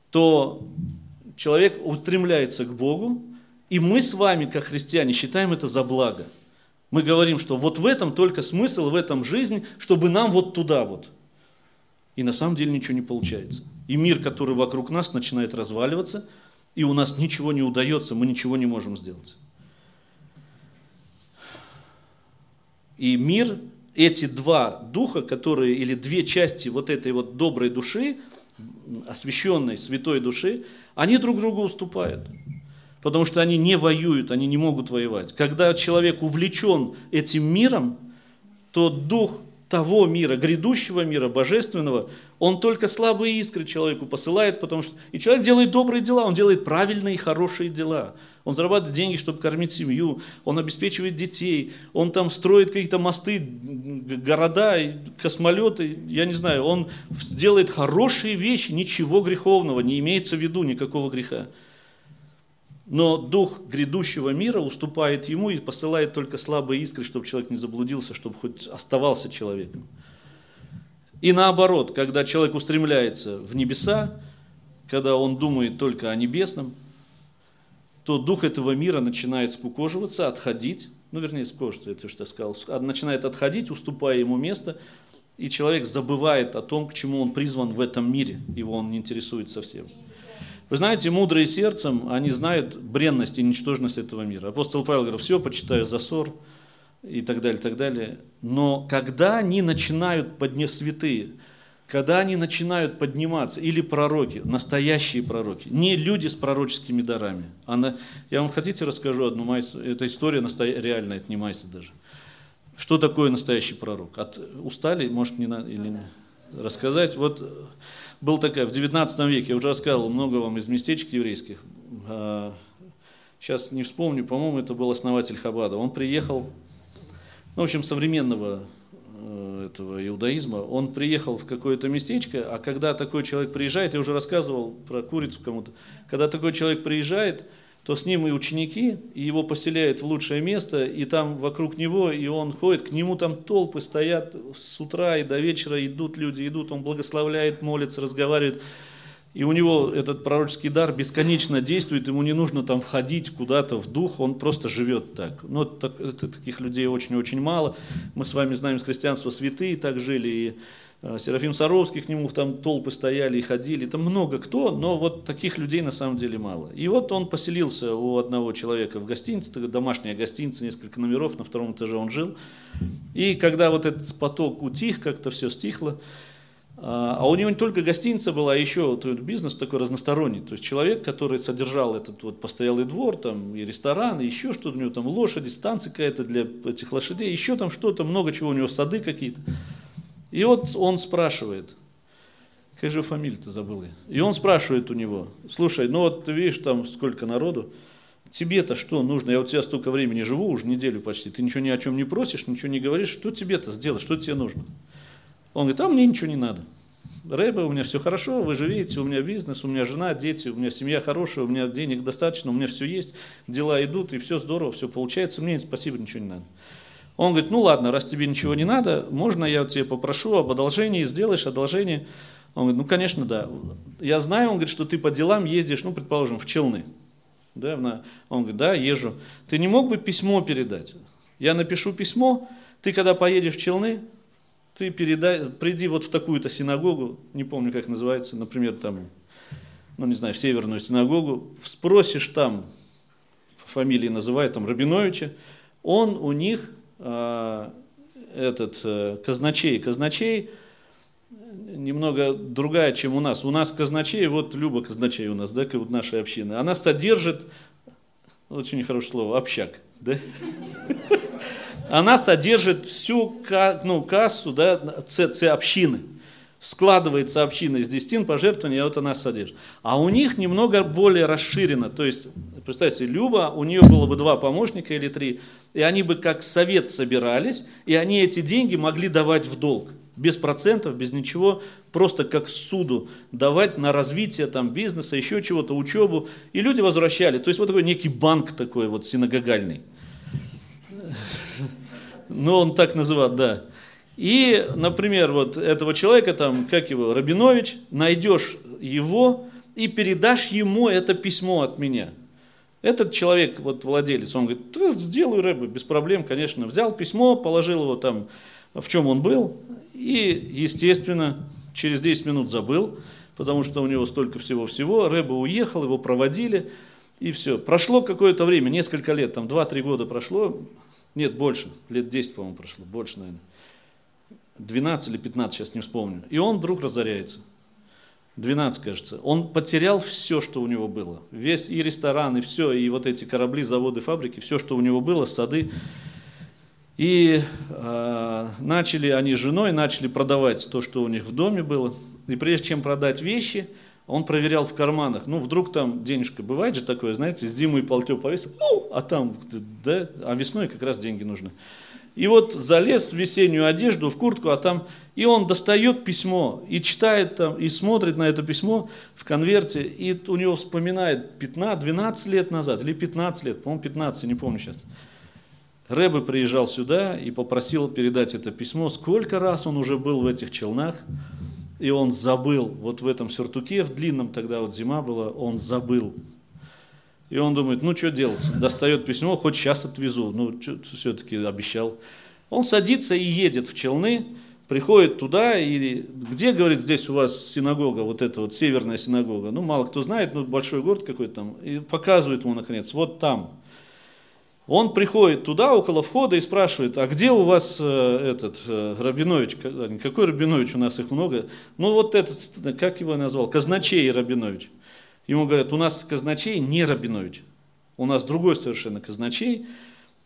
то человек устремляется к Богу, и мы с вами, как христиане, считаем это за благо – мы говорим, что вот в этом только смысл, в этом жизнь, чтобы нам вот туда вот. И на самом деле ничего не получается. И мир, который вокруг нас, начинает разваливаться, и у нас ничего не удается, мы ничего не можем сделать. И мир, эти два духа, которые, или две части вот этой вот доброй души, освященной святой души, они друг другу уступают потому что они не воюют, они не могут воевать. Когда человек увлечен этим миром, то дух того мира, грядущего мира, божественного, он только слабые искры человеку посылает, потому что и человек делает добрые дела, он делает правильные хорошие дела. Он зарабатывает деньги, чтобы кормить семью, он обеспечивает детей, он там строит какие-то мосты, города, космолеты, я не знаю, он делает хорошие вещи, ничего греховного, не имеется в виду никакого греха. Но дух грядущего мира уступает ему и посылает только слабые искры, чтобы человек не заблудился, чтобы хоть оставался человеком. И наоборот, когда человек устремляется в небеса, когда он думает только о небесном, то дух этого мира начинает скукоживаться, отходить, ну, вернее, скукоживаться, это что я сказал, начинает отходить, уступая ему место, и человек забывает о том, к чему он призван в этом мире, его он не интересует совсем. Вы знаете, мудрые сердцем, они знают бренность и ничтожность этого мира. Апостол Павел говорит, все, почитаю за ссор и так далее, так далее. Но когда они начинают поднять святые, когда они начинают подниматься, или пророки, настоящие пророки, не люди с пророческими дарами. Она, я вам хотите расскажу одну майсу, это история настоя, реальная, это не майса даже. Что такое настоящий пророк? От, устали, может, не надо, или рассказать? Вот был такая, в 19 веке, я уже рассказывал много вам из местечек еврейских, сейчас не вспомню, по-моему, это был основатель Хабада. Он приехал, ну, в общем, современного Э, этого иудаизма, он приехал в какое-то местечко, а когда такой человек приезжает, я уже рассказывал про курицу кому-то, когда такой человек приезжает, то с ним и ученики, и его поселяют в лучшее место, и там вокруг него, и он ходит, к нему там толпы стоят с утра и до вечера, идут люди, идут, он благословляет, молится, разговаривает. И у него этот пророческий дар бесконечно действует, ему не нужно там входить куда-то в дух, он просто живет так. Но так, это, таких людей очень-очень мало. Мы с вами знаем из христианства святые так жили, и Серафим Саровский к нему там толпы стояли и ходили, там много кто, но вот таких людей на самом деле мало. И вот он поселился у одного человека в гостинице, домашняя гостиница, несколько номеров, на втором этаже он жил. И когда вот этот поток утих, как-то все стихло, а, а у него не только гостиница была, а еще вот бизнес такой разносторонний. То есть человек, который содержал этот вот постоялый двор, там и ресторан, и еще что-то, у него там лошади, станция какая-то для этих лошадей, еще там что-то, много чего, у него сады какие-то. И вот он спрашивает, как же фамилия-то забыл я. И он спрашивает у него, слушай, ну вот ты видишь там сколько народу, тебе-то что нужно? Я у тебя столько времени живу, уже неделю почти, ты ничего ни о чем не просишь, ничего не говоришь, что тебе-то сделать, что тебе нужно? Он говорит, а мне ничего не надо. Рэбе, у меня все хорошо, вы живете, у меня бизнес, у меня жена, дети, у меня семья хорошая, у меня денег достаточно, у меня все есть, дела идут, и все здорово, все получается, мне спасибо, ничего не надо. Он говорит, ну ладно, раз тебе ничего не надо, можно я тебя попрошу об одолжении, сделаешь одолжение? Он говорит, ну конечно, да. Я знаю, он говорит, что ты по делам ездишь, ну, предположим, в Челны. Да, он говорит, да, езжу. Ты не мог бы письмо передать? Я напишу письмо, ты когда поедешь в Челны, ты передай, приди вот в такую-то синагогу, не помню, как называется, например, там, ну, не знаю, в северную синагогу, спросишь там, фамилии называют, там, Рабиновича, он у них, этот, э, казначей, казначей, немного другая, чем у нас. У нас казначей, вот Люба казначей у нас, да, как вот нашей общины, она содержит, очень хорошее слово, общак, да? она содержит всю ну, кассу да, общины. Складывается община из десятин пожертвований, а вот она содержит. А у них немного более расширено. То есть, представьте, Люба, у нее было бы два помощника или три, и они бы как совет собирались, и они эти деньги могли давать в долг. Без процентов, без ничего, просто как суду давать на развитие там, бизнеса, еще чего-то, учебу. И люди возвращали. То есть вот такой некий банк такой вот синагогальный. Ну, он так называл, да. И, например, вот этого человека, там, как его, Рабинович, найдешь его и передашь ему это письмо от меня. Этот человек, вот владелец, он говорит, да, сделаю рэбы, без проблем, конечно. Взял письмо, положил его там, в чем он был, и, естественно, через 10 минут забыл, потому что у него столько всего-всего. Рэба уехал, его проводили, и все. Прошло какое-то время, несколько лет, там 2-3 года прошло, нет, больше. Лет 10, по-моему, прошло. Больше, наверное. 12 или 15, сейчас не вспомню. И он вдруг разоряется. 12, кажется. Он потерял все, что у него было. Весь и ресторан, и все, и вот эти корабли, заводы, фабрики, все, что у него было, сады. И э, начали они с женой, начали продавать то, что у них в доме было. И прежде чем продать вещи, он проверял в карманах, ну, вдруг там денежка, бывает же такое, знаете, зимой полтё повесил, ну, а там, да, а весной как раз деньги нужны. И вот залез в весеннюю одежду, в куртку, а там, и он достает письмо, и читает там, и смотрит на это письмо в конверте, и у него вспоминает 15, 12 лет назад, или 15 лет, по-моему, 15, не помню сейчас. Рэбе приезжал сюда и попросил передать это письмо. Сколько раз он уже был в этих челнах, и он забыл, вот в этом сюртуке, в длинном тогда вот зима была, он забыл. И он думает, ну что делать? Достает письмо, хоть сейчас отвезу, ну все-таки обещал. Он садится и едет в Челны, приходит туда, и где, говорит, здесь у вас синагога, вот эта вот северная синагога, ну мало кто знает, ну большой город какой-то там, и показывает ему наконец, вот там. Он приходит туда, около входа, и спрашивает, а где у вас э, этот э, Рабинович, какой Рабинович, у нас их много, ну вот этот, как его назвал, Казначей Рабинович. Ему говорят, у нас казначей не Рабинович, у нас другой совершенно казначей,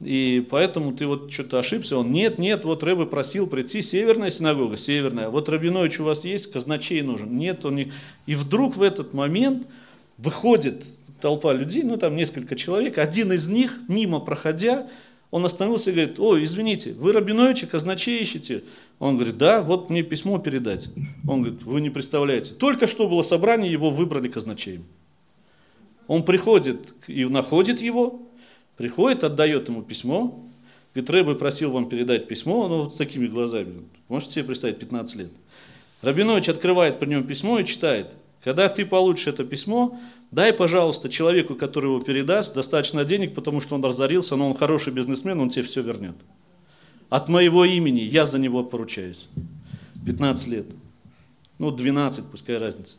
и поэтому ты вот что-то ошибся. Он, нет, нет, вот Рэбе просил прийти, северная синагога, северная. Вот Рабинович у вас есть, казначей нужен. Нет, он не... И вдруг в этот момент выходит толпа людей, ну там несколько человек, один из них, мимо проходя, он остановился и говорит, ой, извините, вы Рабиновича казначей ищете? Он говорит, да, вот мне письмо передать. Он говорит, вы не представляете, только что было собрание, его выбрали казначеем. Он приходит и находит его, Приходит, отдает ему письмо, говорит, Рэбе просил вам передать письмо, ну вот с такими глазами, можете себе представить, 15 лет. Рабинович открывает при нем письмо и читает. Когда ты получишь это письмо, дай, пожалуйста, человеку, который его передаст, достаточно денег, потому что он разорился, но он хороший бизнесмен, он тебе все вернет. От моего имени я за него поручаюсь. 15 лет. Ну, 12, пускай разница.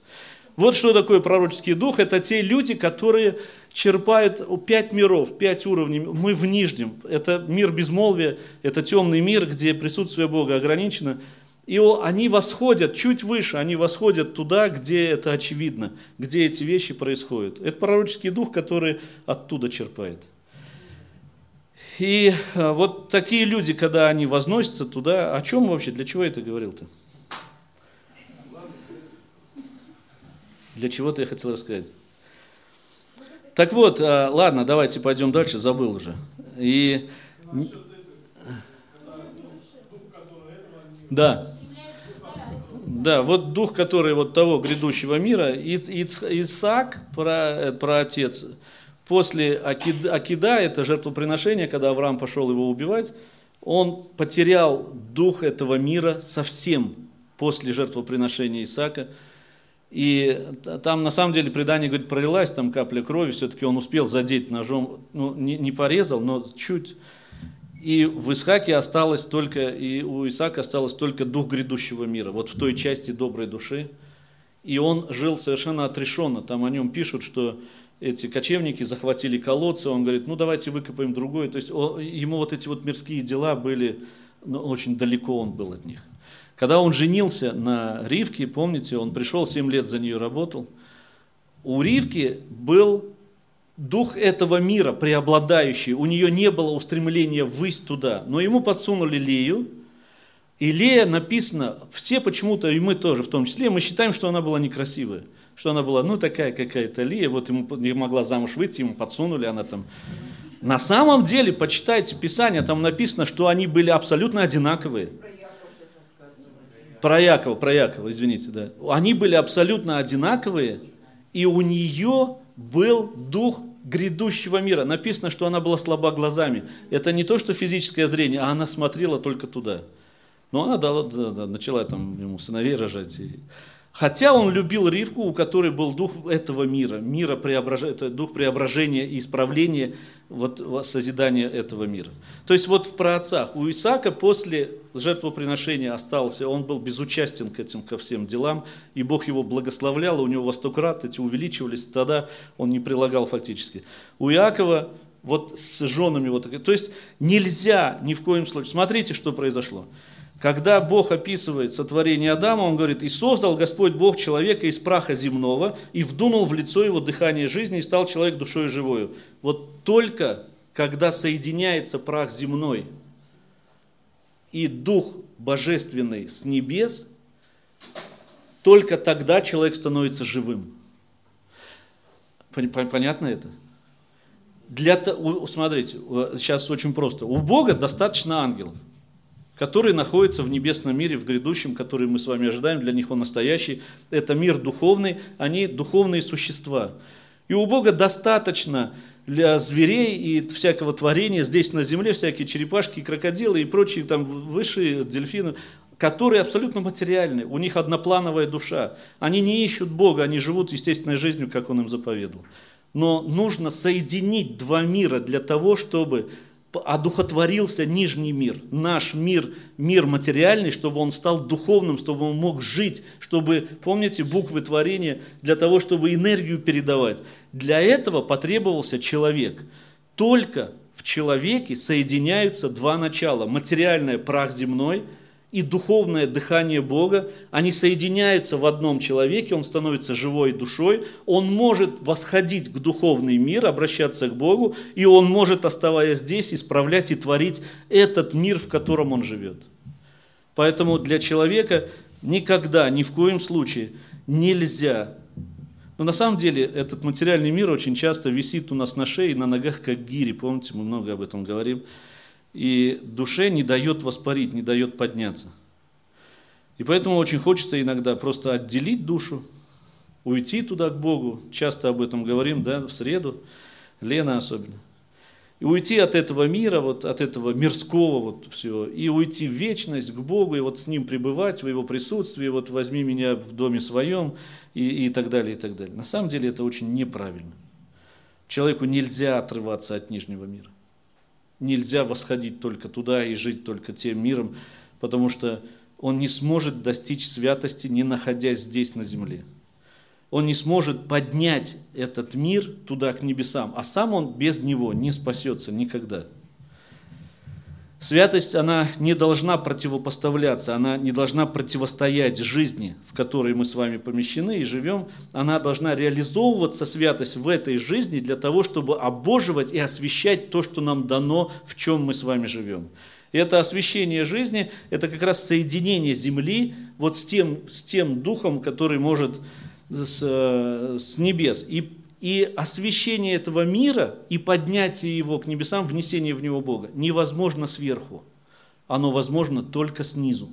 Вот что такое пророческий дух. Это те люди, которые черпают пять миров, пять уровней. Мы в нижнем. Это мир безмолвия, это темный мир, где присутствие Бога ограничено. И они восходят чуть выше, они восходят туда, где это очевидно, где эти вещи происходят. Это пророческий дух, который оттуда черпает. И а, вот такие люди, когда они возносятся туда, о чем вообще, для чего это говорил-то? Для чего-то я хотел рассказать. Так вот, а, ладно, давайте пойдем дальше, забыл уже. И... Да. Да, вот дух, который вот того грядущего мира, Исаак, про, про отец, после Акида, Акида, это жертвоприношение, когда Авраам пошел его убивать, он потерял дух этого мира совсем после жертвоприношения Исаака. И там на самом деле предание говорит, пролилась там капля крови, все-таки он успел задеть ножом, ну не, не порезал, но чуть. И в Исхаке осталось только, и у Исаака осталось только дух грядущего мира, вот в той части доброй души. И он жил совершенно отрешенно. Там о нем пишут, что эти кочевники захватили колодцы, он говорит, ну давайте выкопаем другой. То есть ему вот эти вот мирские дела были, ну, очень далеко он был от них. Когда он женился на Ривке, помните, он пришел 7 лет за нее работал, у Ривки был дух этого мира преобладающий, у нее не было устремления ввысь туда, но ему подсунули Лею, и Лея написано, все почему-то, и мы тоже в том числе, мы считаем, что она была некрасивая, что она была, ну, такая какая-то Лея, вот ему не могла замуж выйти, ему подсунули, она там... На самом деле, почитайте Писание, там написано, что они были абсолютно одинаковые. Про Якова, про Якова, извините, да. Они были абсолютно одинаковые, и у нее был дух грядущего мира. Написано, что она была слаба глазами. Это не то, что физическое зрение, а она смотрела только туда. Но она дала, да, да, начала там ему сыновей рожать. И Хотя он любил Ривку, у которой был дух этого мира, мира преображения, это дух преображения и исправления, вот, созидания этого мира. То есть вот в праотцах у Исаака после жертвоприношения остался, он был безучастен к этим, ко всем делам, и Бог его благословлял, у него во сто крат эти увеличивались, тогда он не прилагал фактически. У Иакова вот с женами вот, то есть нельзя ни в коем случае, смотрите, что произошло. Когда Бог описывает сотворение Адама, он говорит, «И создал Господь Бог человека из праха земного, и вдунул в лицо его дыхание жизни, и стал человек душой живою». Вот только когда соединяется прах земной и дух божественный с небес, только тогда человек становится живым. Понятно это? Для, смотрите, сейчас очень просто. У Бога достаточно ангелов которые находятся в небесном мире, в грядущем, который мы с вами ожидаем, для них он настоящий. Это мир духовный, они духовные существа. И у Бога достаточно для зверей и всякого творения здесь на земле, всякие черепашки, крокодилы и прочие там высшие дельфины, которые абсолютно материальны, у них одноплановая душа. Они не ищут Бога, они живут естественной жизнью, как Он им заповедал. Но нужно соединить два мира для того, чтобы одухотворился нижний мир, наш мир, мир материальный, чтобы он стал духовным, чтобы он мог жить, чтобы, помните, буквы творения, для того, чтобы энергию передавать. Для этого потребовался человек. Только в человеке соединяются два начала. Материальное прах земной – и духовное дыхание Бога, они соединяются в одном человеке, он становится живой душой, он может восходить к духовный мир, обращаться к Богу, и он может, оставаясь здесь, исправлять и творить этот мир, в котором он живет. Поэтому для человека никогда, ни в коем случае нельзя но на самом деле этот материальный мир очень часто висит у нас на шее и на ногах, как гири. Помните, мы много об этом говорим и душе не дает воспарить, не дает подняться. И поэтому очень хочется иногда просто отделить душу, уйти туда к Богу. Часто об этом говорим, да, в среду, Лена особенно. И уйти от этого мира, вот от этого мирского вот всего, и уйти в вечность к Богу, и вот с Ним пребывать в Его присутствии, вот возьми меня в доме своем, и, и так далее, и так далее. На самом деле это очень неправильно. Человеку нельзя отрываться от нижнего мира нельзя восходить только туда и жить только тем миром, потому что он не сможет достичь святости, не находясь здесь на земле. Он не сможет поднять этот мир туда, к небесам, а сам он без него не спасется никогда. Святость, она не должна противопоставляться, она не должна противостоять жизни, в которой мы с вами помещены и живем. Она должна реализовываться, святость, в этой жизни для того, чтобы обоживать и освещать то, что нам дано, в чем мы с вами живем. И это освещение жизни, это как раз соединение земли вот с тем, с тем духом, который может с, э, с небес. И и освящение этого мира и поднятие его к небесам, внесение в него Бога невозможно сверху. Оно возможно только снизу.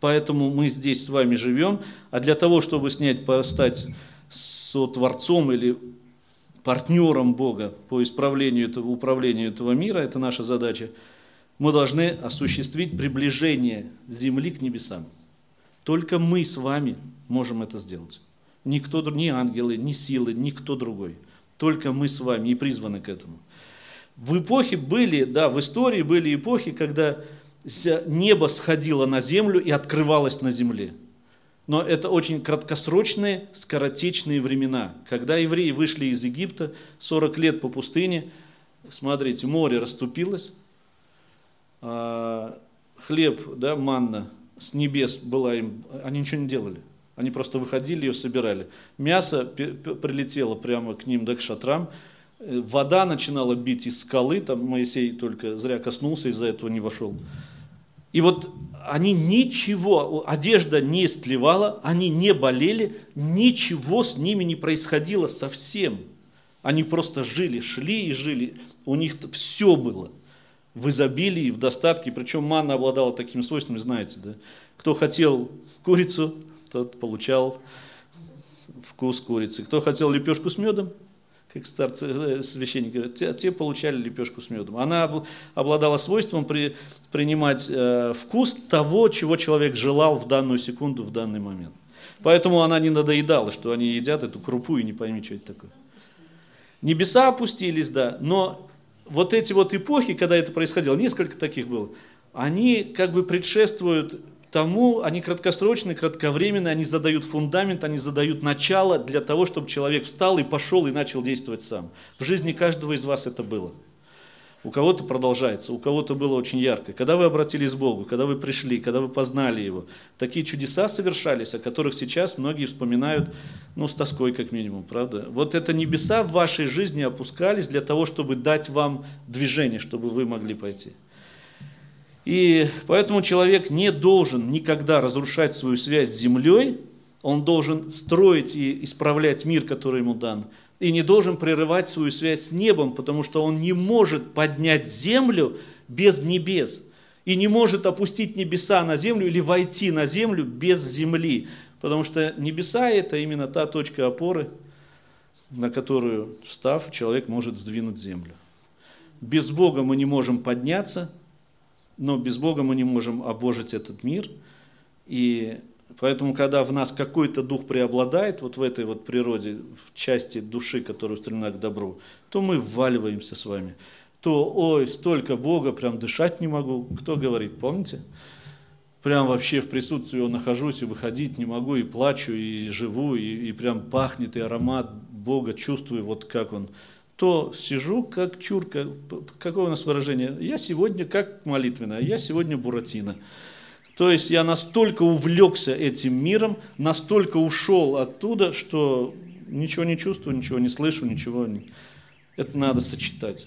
Поэтому мы здесь с вами живем, а для того, чтобы снять, стать сотворцом или партнером Бога по исправлению этого, управлению этого мира, это наша задача, мы должны осуществить приближение Земли к небесам. Только мы с вами можем это сделать. Никто, ни ангелы, ни силы, никто другой. Только мы с вами и призваны к этому. В эпохе были, да, в истории были эпохи, когда небо сходило на землю и открывалось на земле. Но это очень краткосрочные, скоротечные времена. Когда евреи вышли из Египта, 40 лет по пустыне, смотрите, море расступилось, а хлеб, да, манна с небес была им, они ничего не делали. Они просто выходили, ее собирали. Мясо прилетело прямо к ним, да, к шатрам. Э, вода начинала бить из скалы, там Моисей только зря коснулся, из-за этого не вошел. И вот они ничего, одежда не истлевала, они не болели, ничего с ними не происходило совсем. Они просто жили, шли и жили. У них все было в изобилии, в достатке. Причем манна обладала такими свойствами, знаете, да? Кто хотел курицу, тот получал вкус курицы. Кто хотел лепешку с медом, как старцы, э, священники говорят, те, те получали лепешку с медом. Она обладала свойством при, принимать э, вкус того, чего человек желал в данную секунду, в данный момент. Поэтому она не надоедала, что они едят эту крупу и не пойми, что это такое. Небеса опустились, да, но вот эти вот эпохи, когда это происходило, несколько таких было, они как бы предшествуют тому они краткосрочные, кратковременные, они задают фундамент, они задают начало для того, чтобы человек встал и пошел и начал действовать сам. В жизни каждого из вас это было. У кого-то продолжается, у кого-то было очень ярко. Когда вы обратились к Богу, когда вы пришли, когда вы познали Его, такие чудеса совершались, о которых сейчас многие вспоминают, ну, с тоской как минимум, правда? Вот это небеса в вашей жизни опускались для того, чтобы дать вам движение, чтобы вы могли пойти. И поэтому человек не должен никогда разрушать свою связь с землей, он должен строить и исправлять мир, который ему дан, и не должен прерывать свою связь с небом, потому что он не может поднять землю без небес, и не может опустить небеса на землю или войти на землю без земли, потому что небеса – это именно та точка опоры, на которую, встав, человек может сдвинуть землю. Без Бога мы не можем подняться – но без Бога мы не можем обожить этот мир. И Поэтому, когда в нас какой-то дух преобладает, вот в этой вот природе, в части души, которая устремлена к добру, то мы вваливаемся с вами. То, ой, столько Бога, прям дышать не могу. Кто говорит, помните? Прям вообще в присутствии его нахожусь и выходить не могу, и плачу, и живу, и, и прям пахнет, и аромат Бога чувствую, вот как он. То сижу как чурка, какое у нас выражение? Я сегодня как молитвенная, я сегодня буратино. То есть я настолько увлекся этим миром, настолько ушел оттуда, что ничего не чувствую, ничего не слышу, ничего не... Это надо сочетать.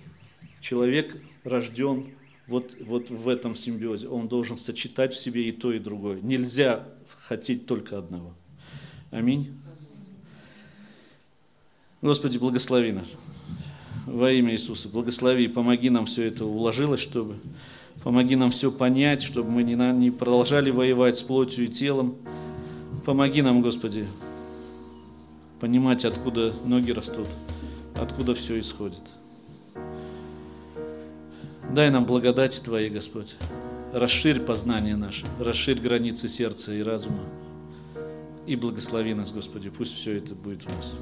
Человек рожден вот, вот в этом симбиозе. Он должен сочетать в себе и то, и другое. Нельзя хотеть только одного. Аминь. Господи, благослови нас. Во имя Иисуса, благослови, помоги нам все это уложилось, чтобы Помоги нам все понять, чтобы мы не, не продолжали воевать с плотью и телом. Помоги нам, Господи, понимать, откуда ноги растут, откуда все исходит. Дай нам благодать Твоей, Господь. Расширь познание наше, расширь границы сердца и разума. И благослови нас, Господи, пусть все это будет в нас.